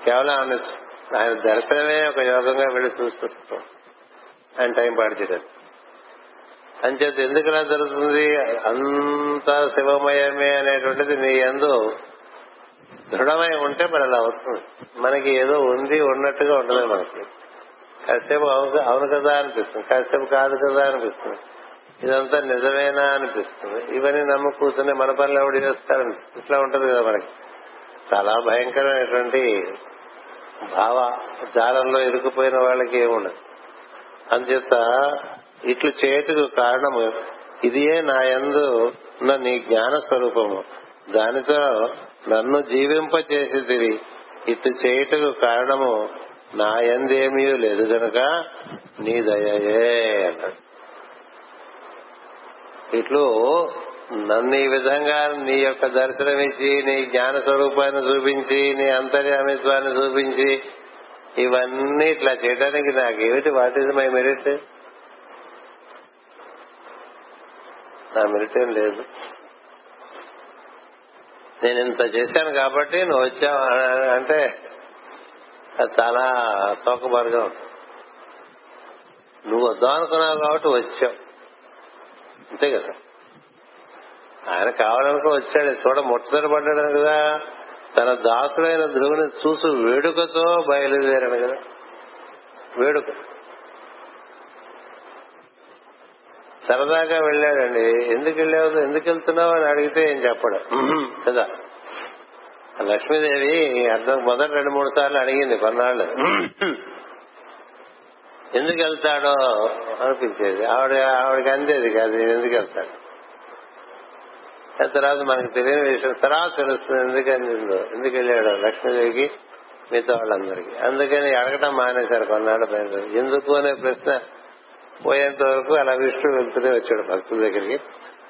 కేవలం ఆయన ఆయన దర్శనమే ఒక యోగంగా వెళ్ళి చూస్తూ ఆయన టైం పాడు చేయలేదు. అంచేత ఎందుకు ఇలా జరుగుతుంది? అంతా శివమయమే అనేటువంటిది నీ ఎందు దృఢమై ఉంటే మరి అలా అవుతుంది. మనకి ఏదో ఉంది ఉన్నట్టుగా ఉండలేదు మనకి. కాసేపు అవును కదా అనిపిస్తుంది. కాసేపు కాదు కదా అనిపిస్తుంది. ఇదంతా నిజమేనా అనిపిస్తుంది. ఇవన్నీ నమ్ము కూర్చుని మన పనులు ఎవడు చేస్తారు ఇట్లా ఉంటది కదా మనకి. చాలా భయంకరమైనటువంటి భావ జాలంలో ఇరుకుపోయిన వాళ్ళకి ఏముండదు. అందుచేత ఇట్లు చేతుకు కారణము ఇదియే నా యందు ఉన్న నీ జ్ఞాన స్వరూపము దానితో నన్ను జీవింప చేసేదివి ఇట్లు చేయుటకు కారణము నా ఎందేమీ లేదు గనుక నీ దయయే అన్నాడు. ఇట్లు నన్ను ఈ విధంగా నీ యొక్క దర్శనమిచ్చి నీ జ్ఞాన స్వరూపాన్ని చూపించి నీ అంతర్యామిత్వాన్ని చూపించి ఇవన్నీ ఇట్లా చేయడానికి నాకేమిటి వాట్ ఈజ్ మై మెరిట్? నా మెరిట్ లేదు. నేను ఇంత చేశాను కాబట్టి నువ్వు వచ్చావు అంటే అది చాలా సౌకబారుగా నువ్వు వద్దాం అనుకున్నావు కాబట్టి వచ్చావు. అంతే కదా? ఆయన కావాలనుకో వచ్చాడు. చూడ ముట్టసరి పడ్డాడు కదా. తన దాసుడైన ధ్రువుని చూసి వేడుకతో బయలుదేరాడు కదా. వేడుక. సరదాగా వెళ్ళాడండి. ఎందుకు వెళ్ళావు? ఎందుకు వెళ్తున్నావు అని అడిగితే ఏం చెప్పడు. కదా. లక్ష్మీదేవి అర్థం మొదటి రెండు మూడు సార్లు అడిగింది కొన్నాళ్ళు. ఎందుకు వెళ్తాడో అనిపించేది. ఆవిడ ఆవిడకి అందేది కాదు ఎందుకు వెళ్తాడు తర్వాత మనకు తెలియని విషయం తర్వాత తెలుస్తుంది ఎందుకు అందిందో. ఎందుకు వెళ్ళాడు లక్ష్మీదేవికి మిగతా వాళ్ళందరికీ. అందుకని అడగటం మానేశారు కొన్నాళ్ళ పైన ఎందుకు అనే ప్రశ్న పోయేంత వరకు అలా విష్ణు వెళ్తూనే వచ్చాడు భక్తుల దగ్గరికి.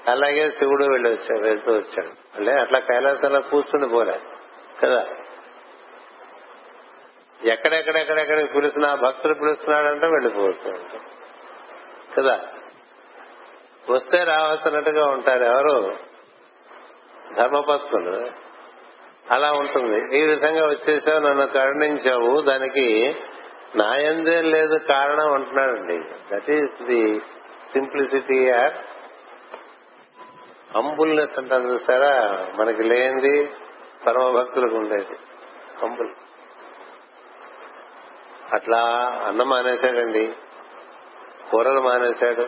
అలాగే శివుడు వెళ్ళి వచ్చాడు వెళ్తూ వచ్చాడు. అంటే అట్లా కైలాసంలో కూర్చుని పోలే కదా? ఎక్కడెక్కడెక్కడెక్కడ పిలుస్తున్నా భక్తులు పిలుస్తున్నాడంటే వెళ్ళిపోతూ ఉంటాం కదా? వస్తే రావాల్సినట్టుగా ఉంటారు ఎవరు? ధర్మపత్నులు అలా ఉంటుంది. ఈ విధంగా వచ్చేసావు నన్ను కరుణించావు దానికి నాయందేం లేదు కారణం అంటున్నాడండి. That is the simplicity or humbleness అంటారు చూసారా? మనకి లేనిది పరమ భక్తులకు ఉండేది. హంబుల్ అట్లా అన్నం మానేశాడండి. కూరలు మానేశాడు.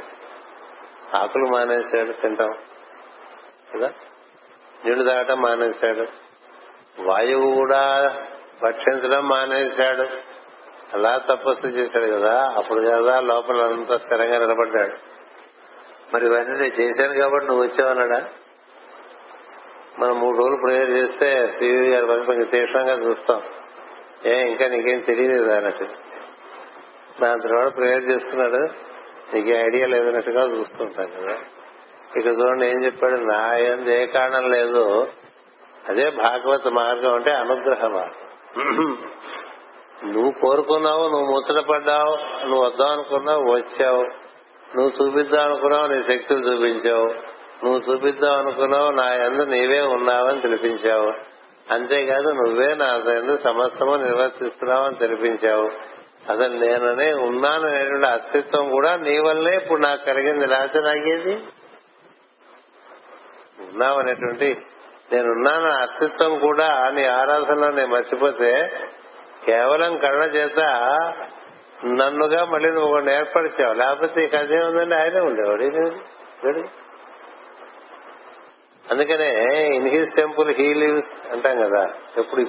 ఆకులు మానేశాడు తింటాం. కదా? నీళ్ళు తాగటం మానేశాడు. వాయువు కూడా భక్షించడం మానేశాడు. అలా తపస్సు చేశాడు కదా అప్పుడు కదా లోపల అంతా స్థిరంగా నిలబడ్డాడు. మరి ఇవన్నీ నేను చేశాను కాబట్టి నువ్వు వచ్చావన్నాడా మనం మూడు రోజులు ప్రేయర్ చేస్తే శ్రీవి గారి పని కొంచెం తీక్షణంగా చూస్తాం. ఏ ఇంకా నీకేం తెలియలేదు అన్నట్టు. దాని తర్వాత ప్రేయర్ చేస్తున్నాడు నీకే ఐడియా లేదన్నట్టుగా చూస్తుంటాం కదా. ఇక చూడండి ఏం చెప్పాడు? నా ఎందు ఏ కారణం లేదు. అదే భాగవత మార్గం అంటే అనుగ్రహ మార్గం. నువ్వు కోరుకున్నావు నువ్వు ముచ్చటపడ్డావు నువ్వు వద్దాం అనుకున్నావు వచ్చావు. నువ్వు చూపిద్దాం అనుకున్నావు నీ శక్తులు చూపించావు. నువ్వు చూపిద్దాం అనుకున్నావు నా ఎందు నీవే ఉన్నావని తెలిపించావు. అంతేకాదు నువ్వే నా ఎందు సమస్తము నిర్వర్తిస్తున్నావని తెలిపించావు. అసలు నేననే ఉన్నాననేటువంటి అస్తిత్వం కూడా నీ వల్లే ఇప్పుడు నాకు కలిగింది. లేకపోతే నాకేది ఉన్నావనేటువంటి నేనున్నాను అస్తిత్వం కూడా నీ ఆరాధనలో నేను మర్చిపోతే కేవలం కళ్ళ చేత నన్నుగా మళ్ళీ నువ్వు ఒకటి ఏర్పరిచావు. లేకపోతే ఇక అదే ఉందండి ఆయనే ఉండేవాడు. అందుకనే in his temple he lives అంటాం కదా. ఎప్పుడు?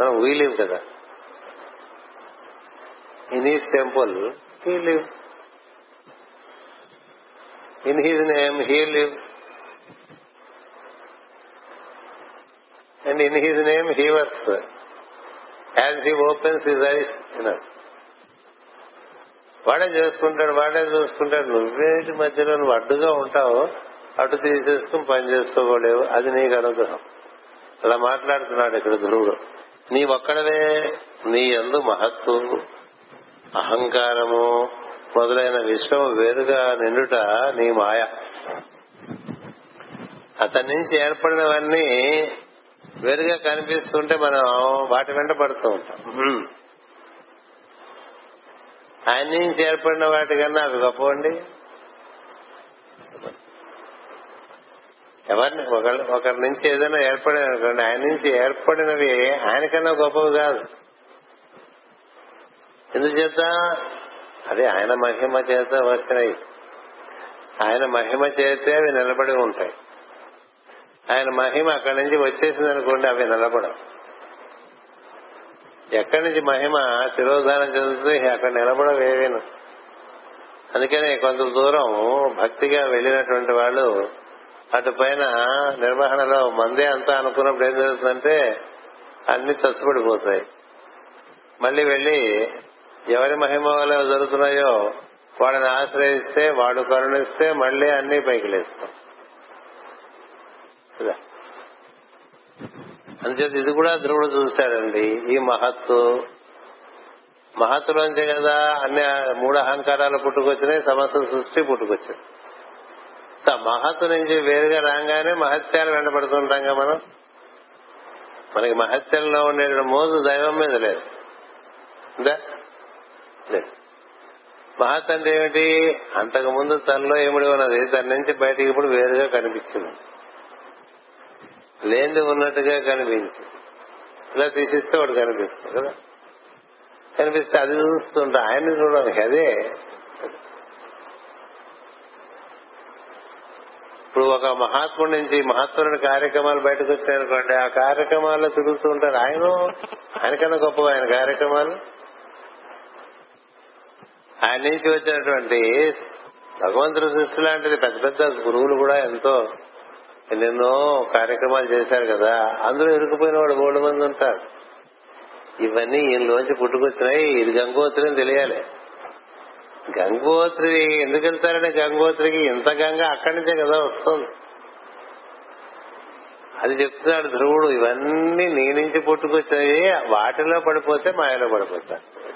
మనం వీ లివ్ కదా. In his temple he lives in his name he lives and in his name he works as he opens his eyes వాడే చేసుకుంటాడు వాడే చూసుకుంటాడు. నువ్వేటి మధ్యలో నువ్వు అడ్డుగా ఉంటావు అటు తీసేసుకుని పని చేసుకోలేవు అది నీకు అనుగ్రహం. అలా మాట్లాడుతున్నాడు ఇక్కడ ధ్రువుడు. నీ ఒక్కడవే నీ ఎందు మహత్తు అహంకారము మొదలైన విశ్వం వేరుగా నిండుట నీ మాయ. అతని నుంచి ఏర్పడినవన్నీ వేరుగా కనిపిస్తుంటే మనం వాటి వెంట పడుతూ ఉంటాం. ఆయన నుంచి ఏర్పడిన వాటికన్నా అవి గొప్పవండి ఎవరిని ఒకరి ఒకరి నుంచి ఏదైనా ఏర్పడిన అనుకోండి ఆయన నుంచి ఏర్పడినవి ఆయనకన్నా గొప్పవి కాదు. ఎందుచేత? అది ఆయన మహిమ చేత వచ్చినాయి. ఆయన మహిమ చేతే అవి నిలబడి ఉంటాయి. ఆయన మహిమ అక్కడి నుంచి వచ్చేసింది అనుకోండి అవి నిలబడవు. ఎక్కడి నుంచి మహిమ తిరోధానం చెందుతుంది అక్కడ నిలబడవేవేను అందుకనే కొంత దూరం భక్తిగా వెళ్ళినటువంటి వాళ్ళు అటు పైన నిర్వహణలో మందే అంతా అనుకున్నప్పుడు ఏం జరుగుతుందంటే అన్ని చచ్చుపడిపోతాయి మళ్ళీ వెళ్ళి ఎవరి మహిమ వల్ల జరుగుతున్నాయో వాడిని ఆశ్రయిస్తే వాడు కరుణిస్తే మళ్ళీ అన్ని పైకి లేస్తాం. అందుచేత ఇది కూడా ధ్రువుడు చూశాడండి. ఈ మహత్తు మహత్తులోంచే కదా అన్ని మూడు అహంకారాలు పుట్టుకొచ్చినాయి సమస్త సృష్టి పుట్టుకొచ్చింది. సో మహత్తు నుంచి వేరుగా రాగానే మహత్యాలు వెంటబడుతుంటాం కదా మనం. మనకి మహత్యంలో ఉండే మోజు దైవం మీద లేదు. లేదు. మహత్ అంటే ఏమిటి? అంతకు ముందు తనలో ఏమిడి ఉన్నది? తన నుంచి బయటికి ఇప్పుడు వేరుగా కనిపించింది. లేనిది ఉన్నట్టుగా కనిపించింది ఇలా తీసిస్తే వాడు కనిపిస్తుంది కదా? కనిపిస్తే అది చూస్తుంటా ఆయన్ని చూడడానికి అదే. ఇప్పుడు ఒక మహాత్ముడి నుంచి మహాత్ముడి కార్యక్రమాలు బయటకు వచ్చాయనుకోండి ఆ కార్యక్రమాల్లో తిరుగుతూ ఉంటారు ఆయన? ఆయనకన్నా గొప్ప ఆయన కార్యక్రమాలు? ఆయన నుంచి వచ్చినటువంటి భగవంతుడి సృష్టి లాంటిది పెద్ద పెద్ద గురువులు కూడా ఎంతో ఎన్నెన్నో కార్యక్రమాలు చేశారు కదా అందులో ఇరుకుపోయిన వాడు మూడు మంది ఉంటారు. ఇవన్నీ ఈయనలోంచి పుట్టుకొచ్చినాయి ఇది గంగోత్రి అని తెలియాలి. గంగోత్రి ఎందుకు వెళ్తారని గంగోత్రికి ఇంత గంగ అక్కడి నుంచే కదా వస్తుంది. అది చెప్తున్నాడు ధ్రువుడు ఇవన్నీ నీ నుంచి పుట్టుకొచ్చాయి వాటిలో పడిపోతే మాయలో పడిపోతారు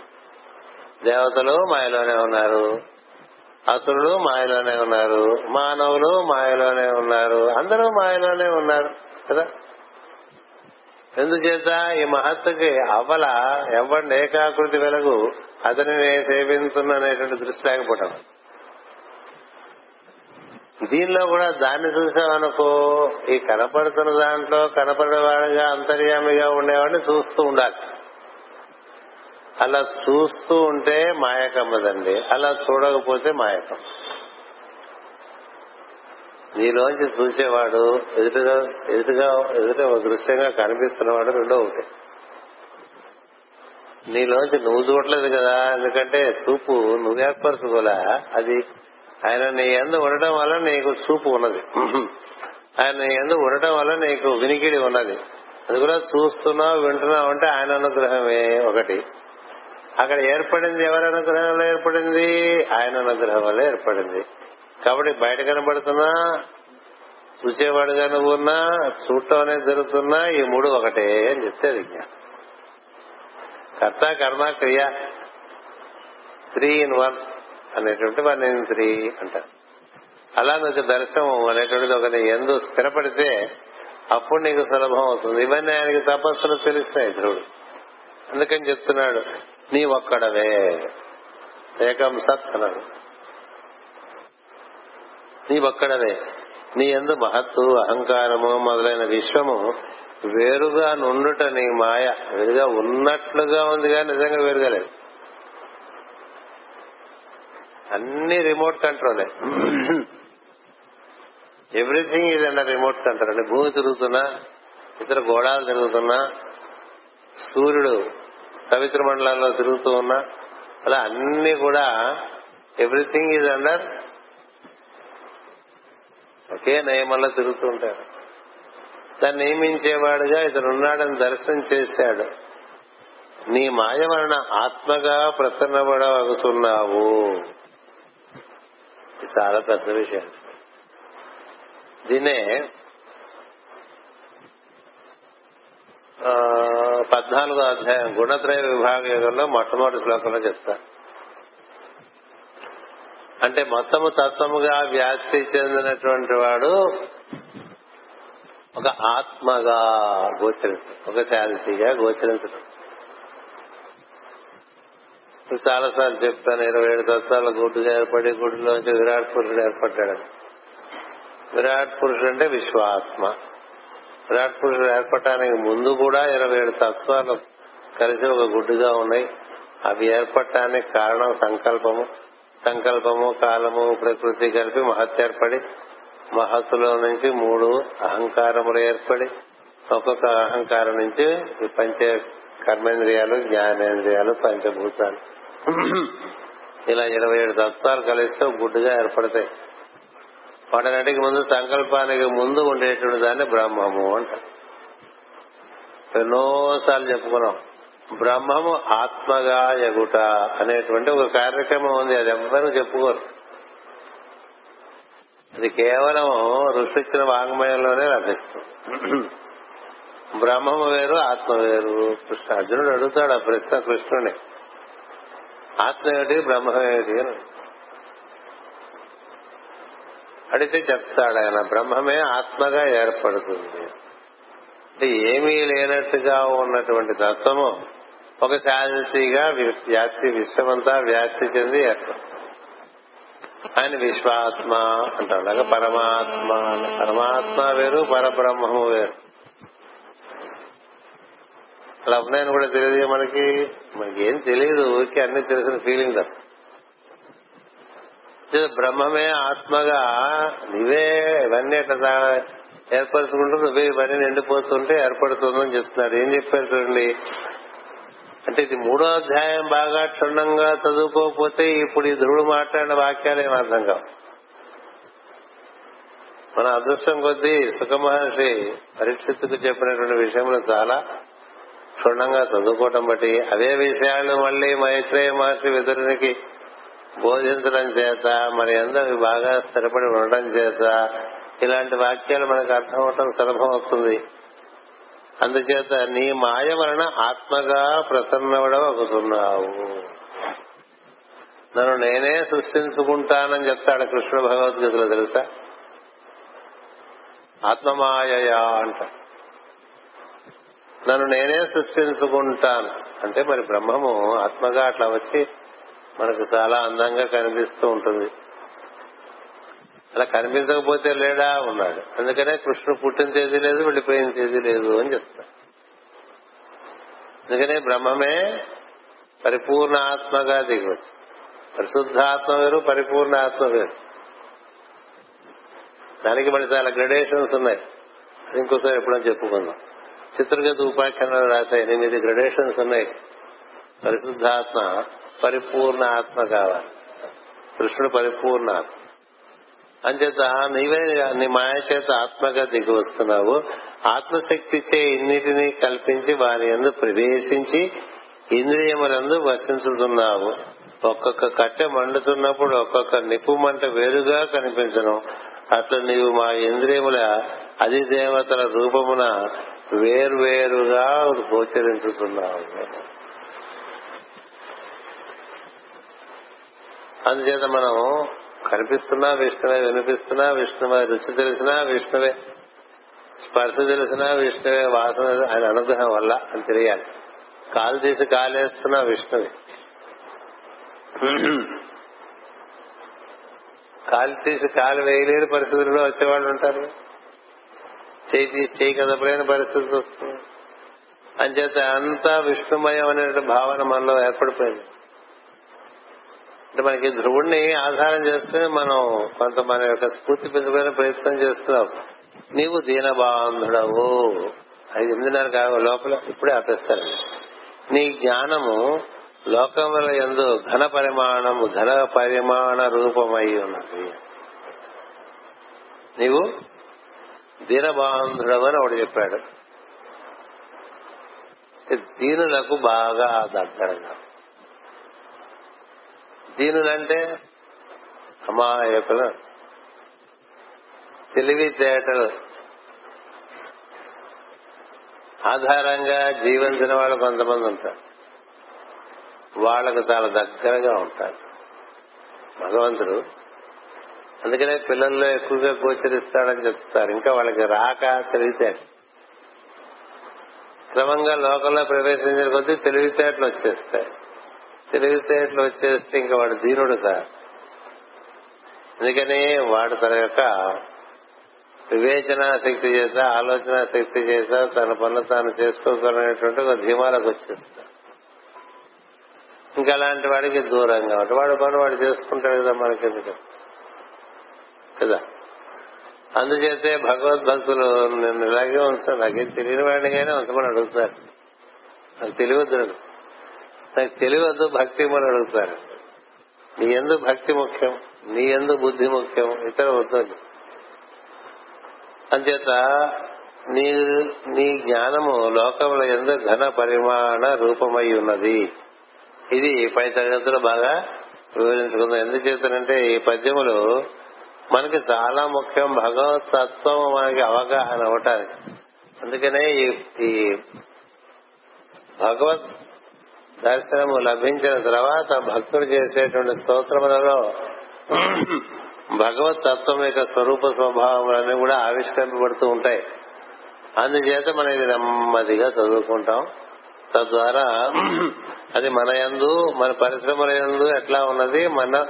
దేవతలు మాయలోనే ఉన్నారు. అసురులు మాయలోనే ఉన్నారు మానవులు మాయలోనే ఉన్నారు అందరూ మాయలోనే ఉన్నారు కదా? ఎందుచేత ఈ మహత్తుకి అవల ఎవ్వండి ఏకాకృతి వెలుగు అతని సేవించున్ననేటువంటి దృష్టి లేకపోవటం. దీనిలో కూడా దాన్ని చూసామనుకో ఈ కనపడుతున్న దాంట్లో కనపడేవాడిగా అంతర్యామిగా ఉండేవాడిని చూస్తూ ఉండాలి. అలా చూస్తూ ఉంటే మాయకమ్మదండి. అలా చూడకపోతే మాయకం నీలోంచి చూసేవాడు ఎదుటిగా ఎదుటిగా ఎదుట దృశ్యంగా కనిపిస్తున్నవాడు రెండో ఒకటి. నీలోంచి నువ్వు చూడలేదు కదా ఎందుకంటే చూపు నువ్వు ఏర్పరచుకోలే. అది ఆయన నీ ఎందు ఉండటం వల్ల నీకు చూపు ఉన్నది. ఆయన నీ ఎందు ఉండటం వల్ల నీకు వినికిడి ఉన్నది. అది కూడా చూస్తున్నావు వింటున్నావు అంటే ఆయన అనుగ్రహమే ఒకటి. అక్కడ ఏర్పడింది ఎవరి అనుగ్రహం వల్ల ఏర్పడింది? ఆయన అనుగ్రహం వల్ల ఏర్పడింది. కాబట్టి బయట కనబడుతున్నా చూచేవాడుగా నువ్వు ఉన్నా చూడటం అనేది జరుగుతున్నా ఈ మూడు ఒకటే అని చెప్తే కర్త కర్మ క్రియ. త్రీ ఇన్ వన్ అనేటువంటి వన్ ఇన్ త్రీ అంటారు. అలా నీకు దర్శనం అనేటువంటిది ఒక నీ ఎందు స్థిరపడితే అప్పుడు నీకు సులభం అవుతుంది. ఇవన్నీ ఆయనకి తపస్సులు తెలుస్తాయి ధ్రువుడు. అందుకని చెప్తున్నాడు నీ ఒక్కడవే ఏకం సత్ అన్నాడు నీ ఒక్కడవే నీ ఎందు మహత్తు అహంకారము మొదలైన విశ్వము వేరుగా నుండుట నీ మాయ. వేరుగా ఉన్నట్లుగా ఉంది కానీ నిజంగా వేరుగా లేదు. అన్ని రిమోట్ కంట్రోలే. ఎవ్రీథింగ్ ఇది అన్న రిమోట్ కంట్రోల్. అంటే భూమి తిరుగుతున్నా ఇతర గోడాలు తిరుగుతున్నా సూర్యుడు సవిత్ర మండలాల్లో తిరుగుతూ ఉన్నా అలా అన్ని కూడా ఎవ్రీథింగ్ ఈజ్ అండర్ ఒకే నియమంలో తిరుగుతూ ఉంటాడు. దాన్ని నియమించేవాడుగా ఇతను ఉన్నాడని దర్శనం చేశాడు. నీ మాయ వలన ఆత్మగా ప్రసన్నపడవగుతున్నావు. చాలా పెద్ద విషయం. దీనే ఆ, పద్నాలుగో అధ్యాయం గుణత్రయ విభాగ యుగంలో మొట్టమొదటి శ్లోకంలో చెప్తా. అంటే మొత్తము తత్వముగా వ్యాప్తి చెందినటువంటి వాడు ఒక ఆత్మగా గోచరించడం ఒక శాంతిగా గోచరించడం. చాలా సార్లు చెప్తాను ఇరవై ఏడు తత్వాల గుడ్డుగా ఏర్పడి గుడ్డులోంచి విరాట్ పురుషుడు ఏర్పడ్డాడు. విరాట్ పురుషుడు అంటే విశ్వాత్మ. విరాట్ పురుషుడు ఏర్పడటానికి ముందు కూడా ఇరవై ఏడు తత్వాలు కలిసి ఒక గుడ్డుగా ఉన్నాయి. అవి ఏర్పడటానికి కారణం సంకల్పము. సంకల్పము కాలము ప్రకృతి కలిపి మహత్ ఏర్పడి మహత్తులో నుంచి మూడు అహంకారములు ఏర్పడి ఒక్కొక్క అహంకారం నుంచి పంచ కర్మేంద్రియాలు జ్ఞానేంద్రియాలు పంచభూతాలు. ఇలా ఇరవై ఏడు తత్వాలు కలిస్తే గుడ్డుగా ఏర్పడతాయి. పడనటికి ముందు సంకల్పానికి ముందు ఉండేటువంటి దాన్ని బ్రహ్మము అంటారు. ఎన్నోసార్లు చెప్పుకున్నాం. బ్రహ్మము ఆత్మగా ఎగుట అనేటువంటి ఒక కార్యక్రమం ఉంది అది ఎవ్వరూ చెప్పుకోరు. అది కేవలం ఋషిచ్చిన వాంగ్మయంలోనే లభిస్తుంది. బ్రహ్మము వేరు ఆత్మ వేరు. కృష్ణ అర్జునుడు అడుగుతాడు ఆ ప్రశ్న కృష్ణుని. ఆత్మ ఏమిటి బ్రహ్మం ఏమిటి అని. అడిగితే చెప్తాడు ఆయన బ్రహ్మమే ఆత్మగా ఏర్పడుతుంది. అంటే ఏమీ లేనట్టుగా ఉన్నటువంటి తత్వము ఒక శాంతిగా వ్యాప్తి విశ్వమంతా వ్యాప్తి చెంది ఏర్పడుతుంది. ఆయన విశ్వాత్మ అంటాడు అలాగే పరమాత్మ పరమాత్మ వేరు పరబ్రహ్మము వేరు. అలా ఉన్నాయని కూడా తెలియదు మనకి. మనకి ఏం తెలియదు ఊరికి అన్ని తెలిసిన ఫీలింగ్ తప్ప. బ్రహ్మమే ఆత్మగా. నువ్వే ఇవన్నీ ఏర్పరచుకుంటూ నువ్వే ఇవన్నీ నిండిపోతుంటే ఏర్పడుతుందని చెప్తున్నాడు ఏం చెప్పారు చూడండి? అంటే ఇది మూడో అధ్యాయం బాగా క్షుణ్ణంగా చదువుకోకపోతే ఇప్పుడు ఈ ధ్రువుడు మాట్లాడిన వాక్యాలు ఏం అర్థం కావు. మన అదృష్టం కొద్దీ సుఖమహర్షి పరీక్షిత్తుకు చెప్పినటువంటి విషయంలో చాలా క్షుణ్ణంగా చదువుకోవటం బట్టి అదే విషయాలు మళ్ళీ మైత్రేయ మహర్షి విదురునికి బోధించడం చేత మరి అందరూ బాగా స్థిరపడి ఉండడం చేత ఇలాంటి వాక్యాలు మనకు అర్థం అవటం సులభం అవుతుంది అందుచేత నీ మాయ వలన ఆత్మగా ప్రసన్నవడవగుతున్నావు నన్ను నేనే సృష్టించుకుంటానని చెప్తాడు కృష్ణ భగవద్గీతలో తెలుసా? ఆత్మమాయయా అంట. నన్ను నేనే సృష్టించుకుంటాను. అంటే మరి బ్రహ్మము ఆత్మగా అట్లా వచ్చి మనకు చాలా అందంగా కనిపిస్తూ ఉంటుంది. అలా కనిపించకపోతే లేడా? ఉన్నాడు. అందుకనే కృష్ణుడు పుట్టిన తేదీ లేదు వెళ్ళిపోయిన తేదీ లేదు అని చెప్తా అందుకనే బ్రహ్మమే పరిపూర్ణ ఆత్మగా దిగవచ్చు పరిశుద్ధ ఆత్మ వేరు పరిపూర్ణ ఆత్మ వేరు. దానికి మళ్ళీ చాలా గ్రడేషన్స్ ఉన్నాయి. ఇంకోసారి ఎప్పుడో చెప్పుకుందాం. చిత్రగతి ఉపాఖ్యానాలు రాసే ఎనిమిది గ్రడేషన్స్ ఉన్నాయి. పరిశుద్ధాత్మ పరిపూర్ణ ఆత్మ కావాలి. కృష్ణుడు పరిపూర్ణ ఆత్మ. అంచేత నీవే నీ మాయ చేత ఆత్మగా దిగి వస్తున్నావు. ఆత్మశక్తి చే ఇన్నిటినీ కల్పించి వారి ఎందు ప్రవేశించి ఇంద్రియములందు వసించుతున్నావు. ఒక్కొక్క కట్టె మండుతున్నప్పుడు ఒక్కొక్క నిప్పు మంట వేరుగా కనిపించను. అట్లా నీవు మా ఇంద్రియముల అధిదేవతల రూపమున వేర్వేరుగా గోచరించుతున్నావు. అందుచేత మనం కనిపిస్తున్నా విష్ణువే వినిపిస్తున్నా విష్ణువే రుచి తెలిసినా విష్ణువే స్పర్శ తెలిసినా విష్ణువే వాసన ఆయన అనుగ్రహం వల్ల అని తెలియాలి. కాలు తీసి కాలేస్తున్నా విష్ణువే. కాలు తీసి కాలు వేయలేని పరిస్థితుల్లో వచ్చేవాళ్ళు ఉంటారు. చేయి తీసి చేయి కదపలేని పరిస్థితి వస్తుంది అంచేత అంతా విష్ణుమయం అనే భావన మనలో ఏర్పడిపోయింది. అంటే మనకి ధ్రువుడిని ఆధారం చేసుకుని మనం కొంత మన యొక్క స్ఫూర్తి పెంచుకునే ప్రయత్నం చేస్తున్నాం. నీవు దీనబాంధుడవు. అది ఎనిమిదిన్నర కావు లోపల ఇప్పుడే ఆపేస్తారు. నీ జ్ఞానము లోకముల ఎందు ఘన పరిమాణము ఘన పరిమాణ రూపమై ఉన్నది. నీవు దీనబాంధుడవు అని ఒకటి చెప్పాడు. దీనులకు బాగా దగ్గరగా. దీనులంటే అమాయకులు తెలివితేటలు. ఆధారంగా జీవించిన వాళ్ళు కొంతమంది ఉంటారు. వాళ్ళకు చాలా దగ్గరగా ఉంటారు. భగవంతుడు. అందుకనే పిల్లల్లో ఎక్కువగా గోచరిస్తాడని చెప్తారు. ఇంకా వాళ్ళకి రాక తెలివితేట క్రమంగా లోకంలో ప్రవేశించిన కొద్దీ తెలివితేటలు వచ్చేస్తాయి. తెలివితేటలు వచ్చేస్తే ఇంకా వాడు ధీరుడు కాదు అందుకని వాడు తన యొక్క వివేచన శక్తి చేత ఆలోచన శక్తి చేత తన పనులు తాను చేసుకోగలనేటువంటి ఒక ధీమాలకు వచ్చేస్తాడు ఇంకా అలాంటి వాడికి దూరంగా ఉంటాడు వాడు పని వాడు చేసుకుంటాడు కదా మనకెందుకు? కదా? అందుచేతే భగవద్భక్తులు నిన్ను ఇలాగే ఉంచాను నాకేం తెలియని వాడిగానే ఉంచమని అడుగుతారు. నాకు తెలియవద్దు నాకు తెలియవద్దు భక్తి అని అడుగుతారు. నీ ఎందు భక్తి ముఖ్యం నీ ఎందు బుద్ధి ముఖ్యం ఇతర వద్దు అంచేత నీ నీ జ్ఞానము లోకముల ఎందు ఘన పరిమాణ రూపమై ఉన్నది. ఇది పై తరగతిలో బాగా వివరించుకుందాం. ఎందుచేతనంటే ఈ పద్యములు మనకి చాలా ముఖ్యం. భగవత్ తత్వం మనకి అవగాహన అవటానికి అందుకనే ఈ భగవత్ దర్శనము లభించిన తర్వాత భక్తులు చేసేటువంటి స్తోత్రములలో భగవత్ తత్వం యొక్క స్వరూప స్వభావములన్నీ కూడా ఆవిష్కరింపబడుతూ ఉంటాయి. అందుచేత మనం ఇది నెమ్మదిగా చదువుకుంటాం. తద్వారా అది మన యందు మన పరిశ్రమల యందు ఎట్లా ఉన్నది మన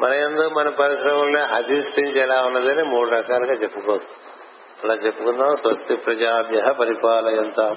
మన యందు మన పరిశ్రమల్ని అధిష్ఠించి ఎలా ఉన్నది అని మూడు రకాలుగా చెప్పుకోవచ్చు. అలా చెప్పుకుందాం. స్వస్తి ప్రజాభ్య పరిపాలయంతా.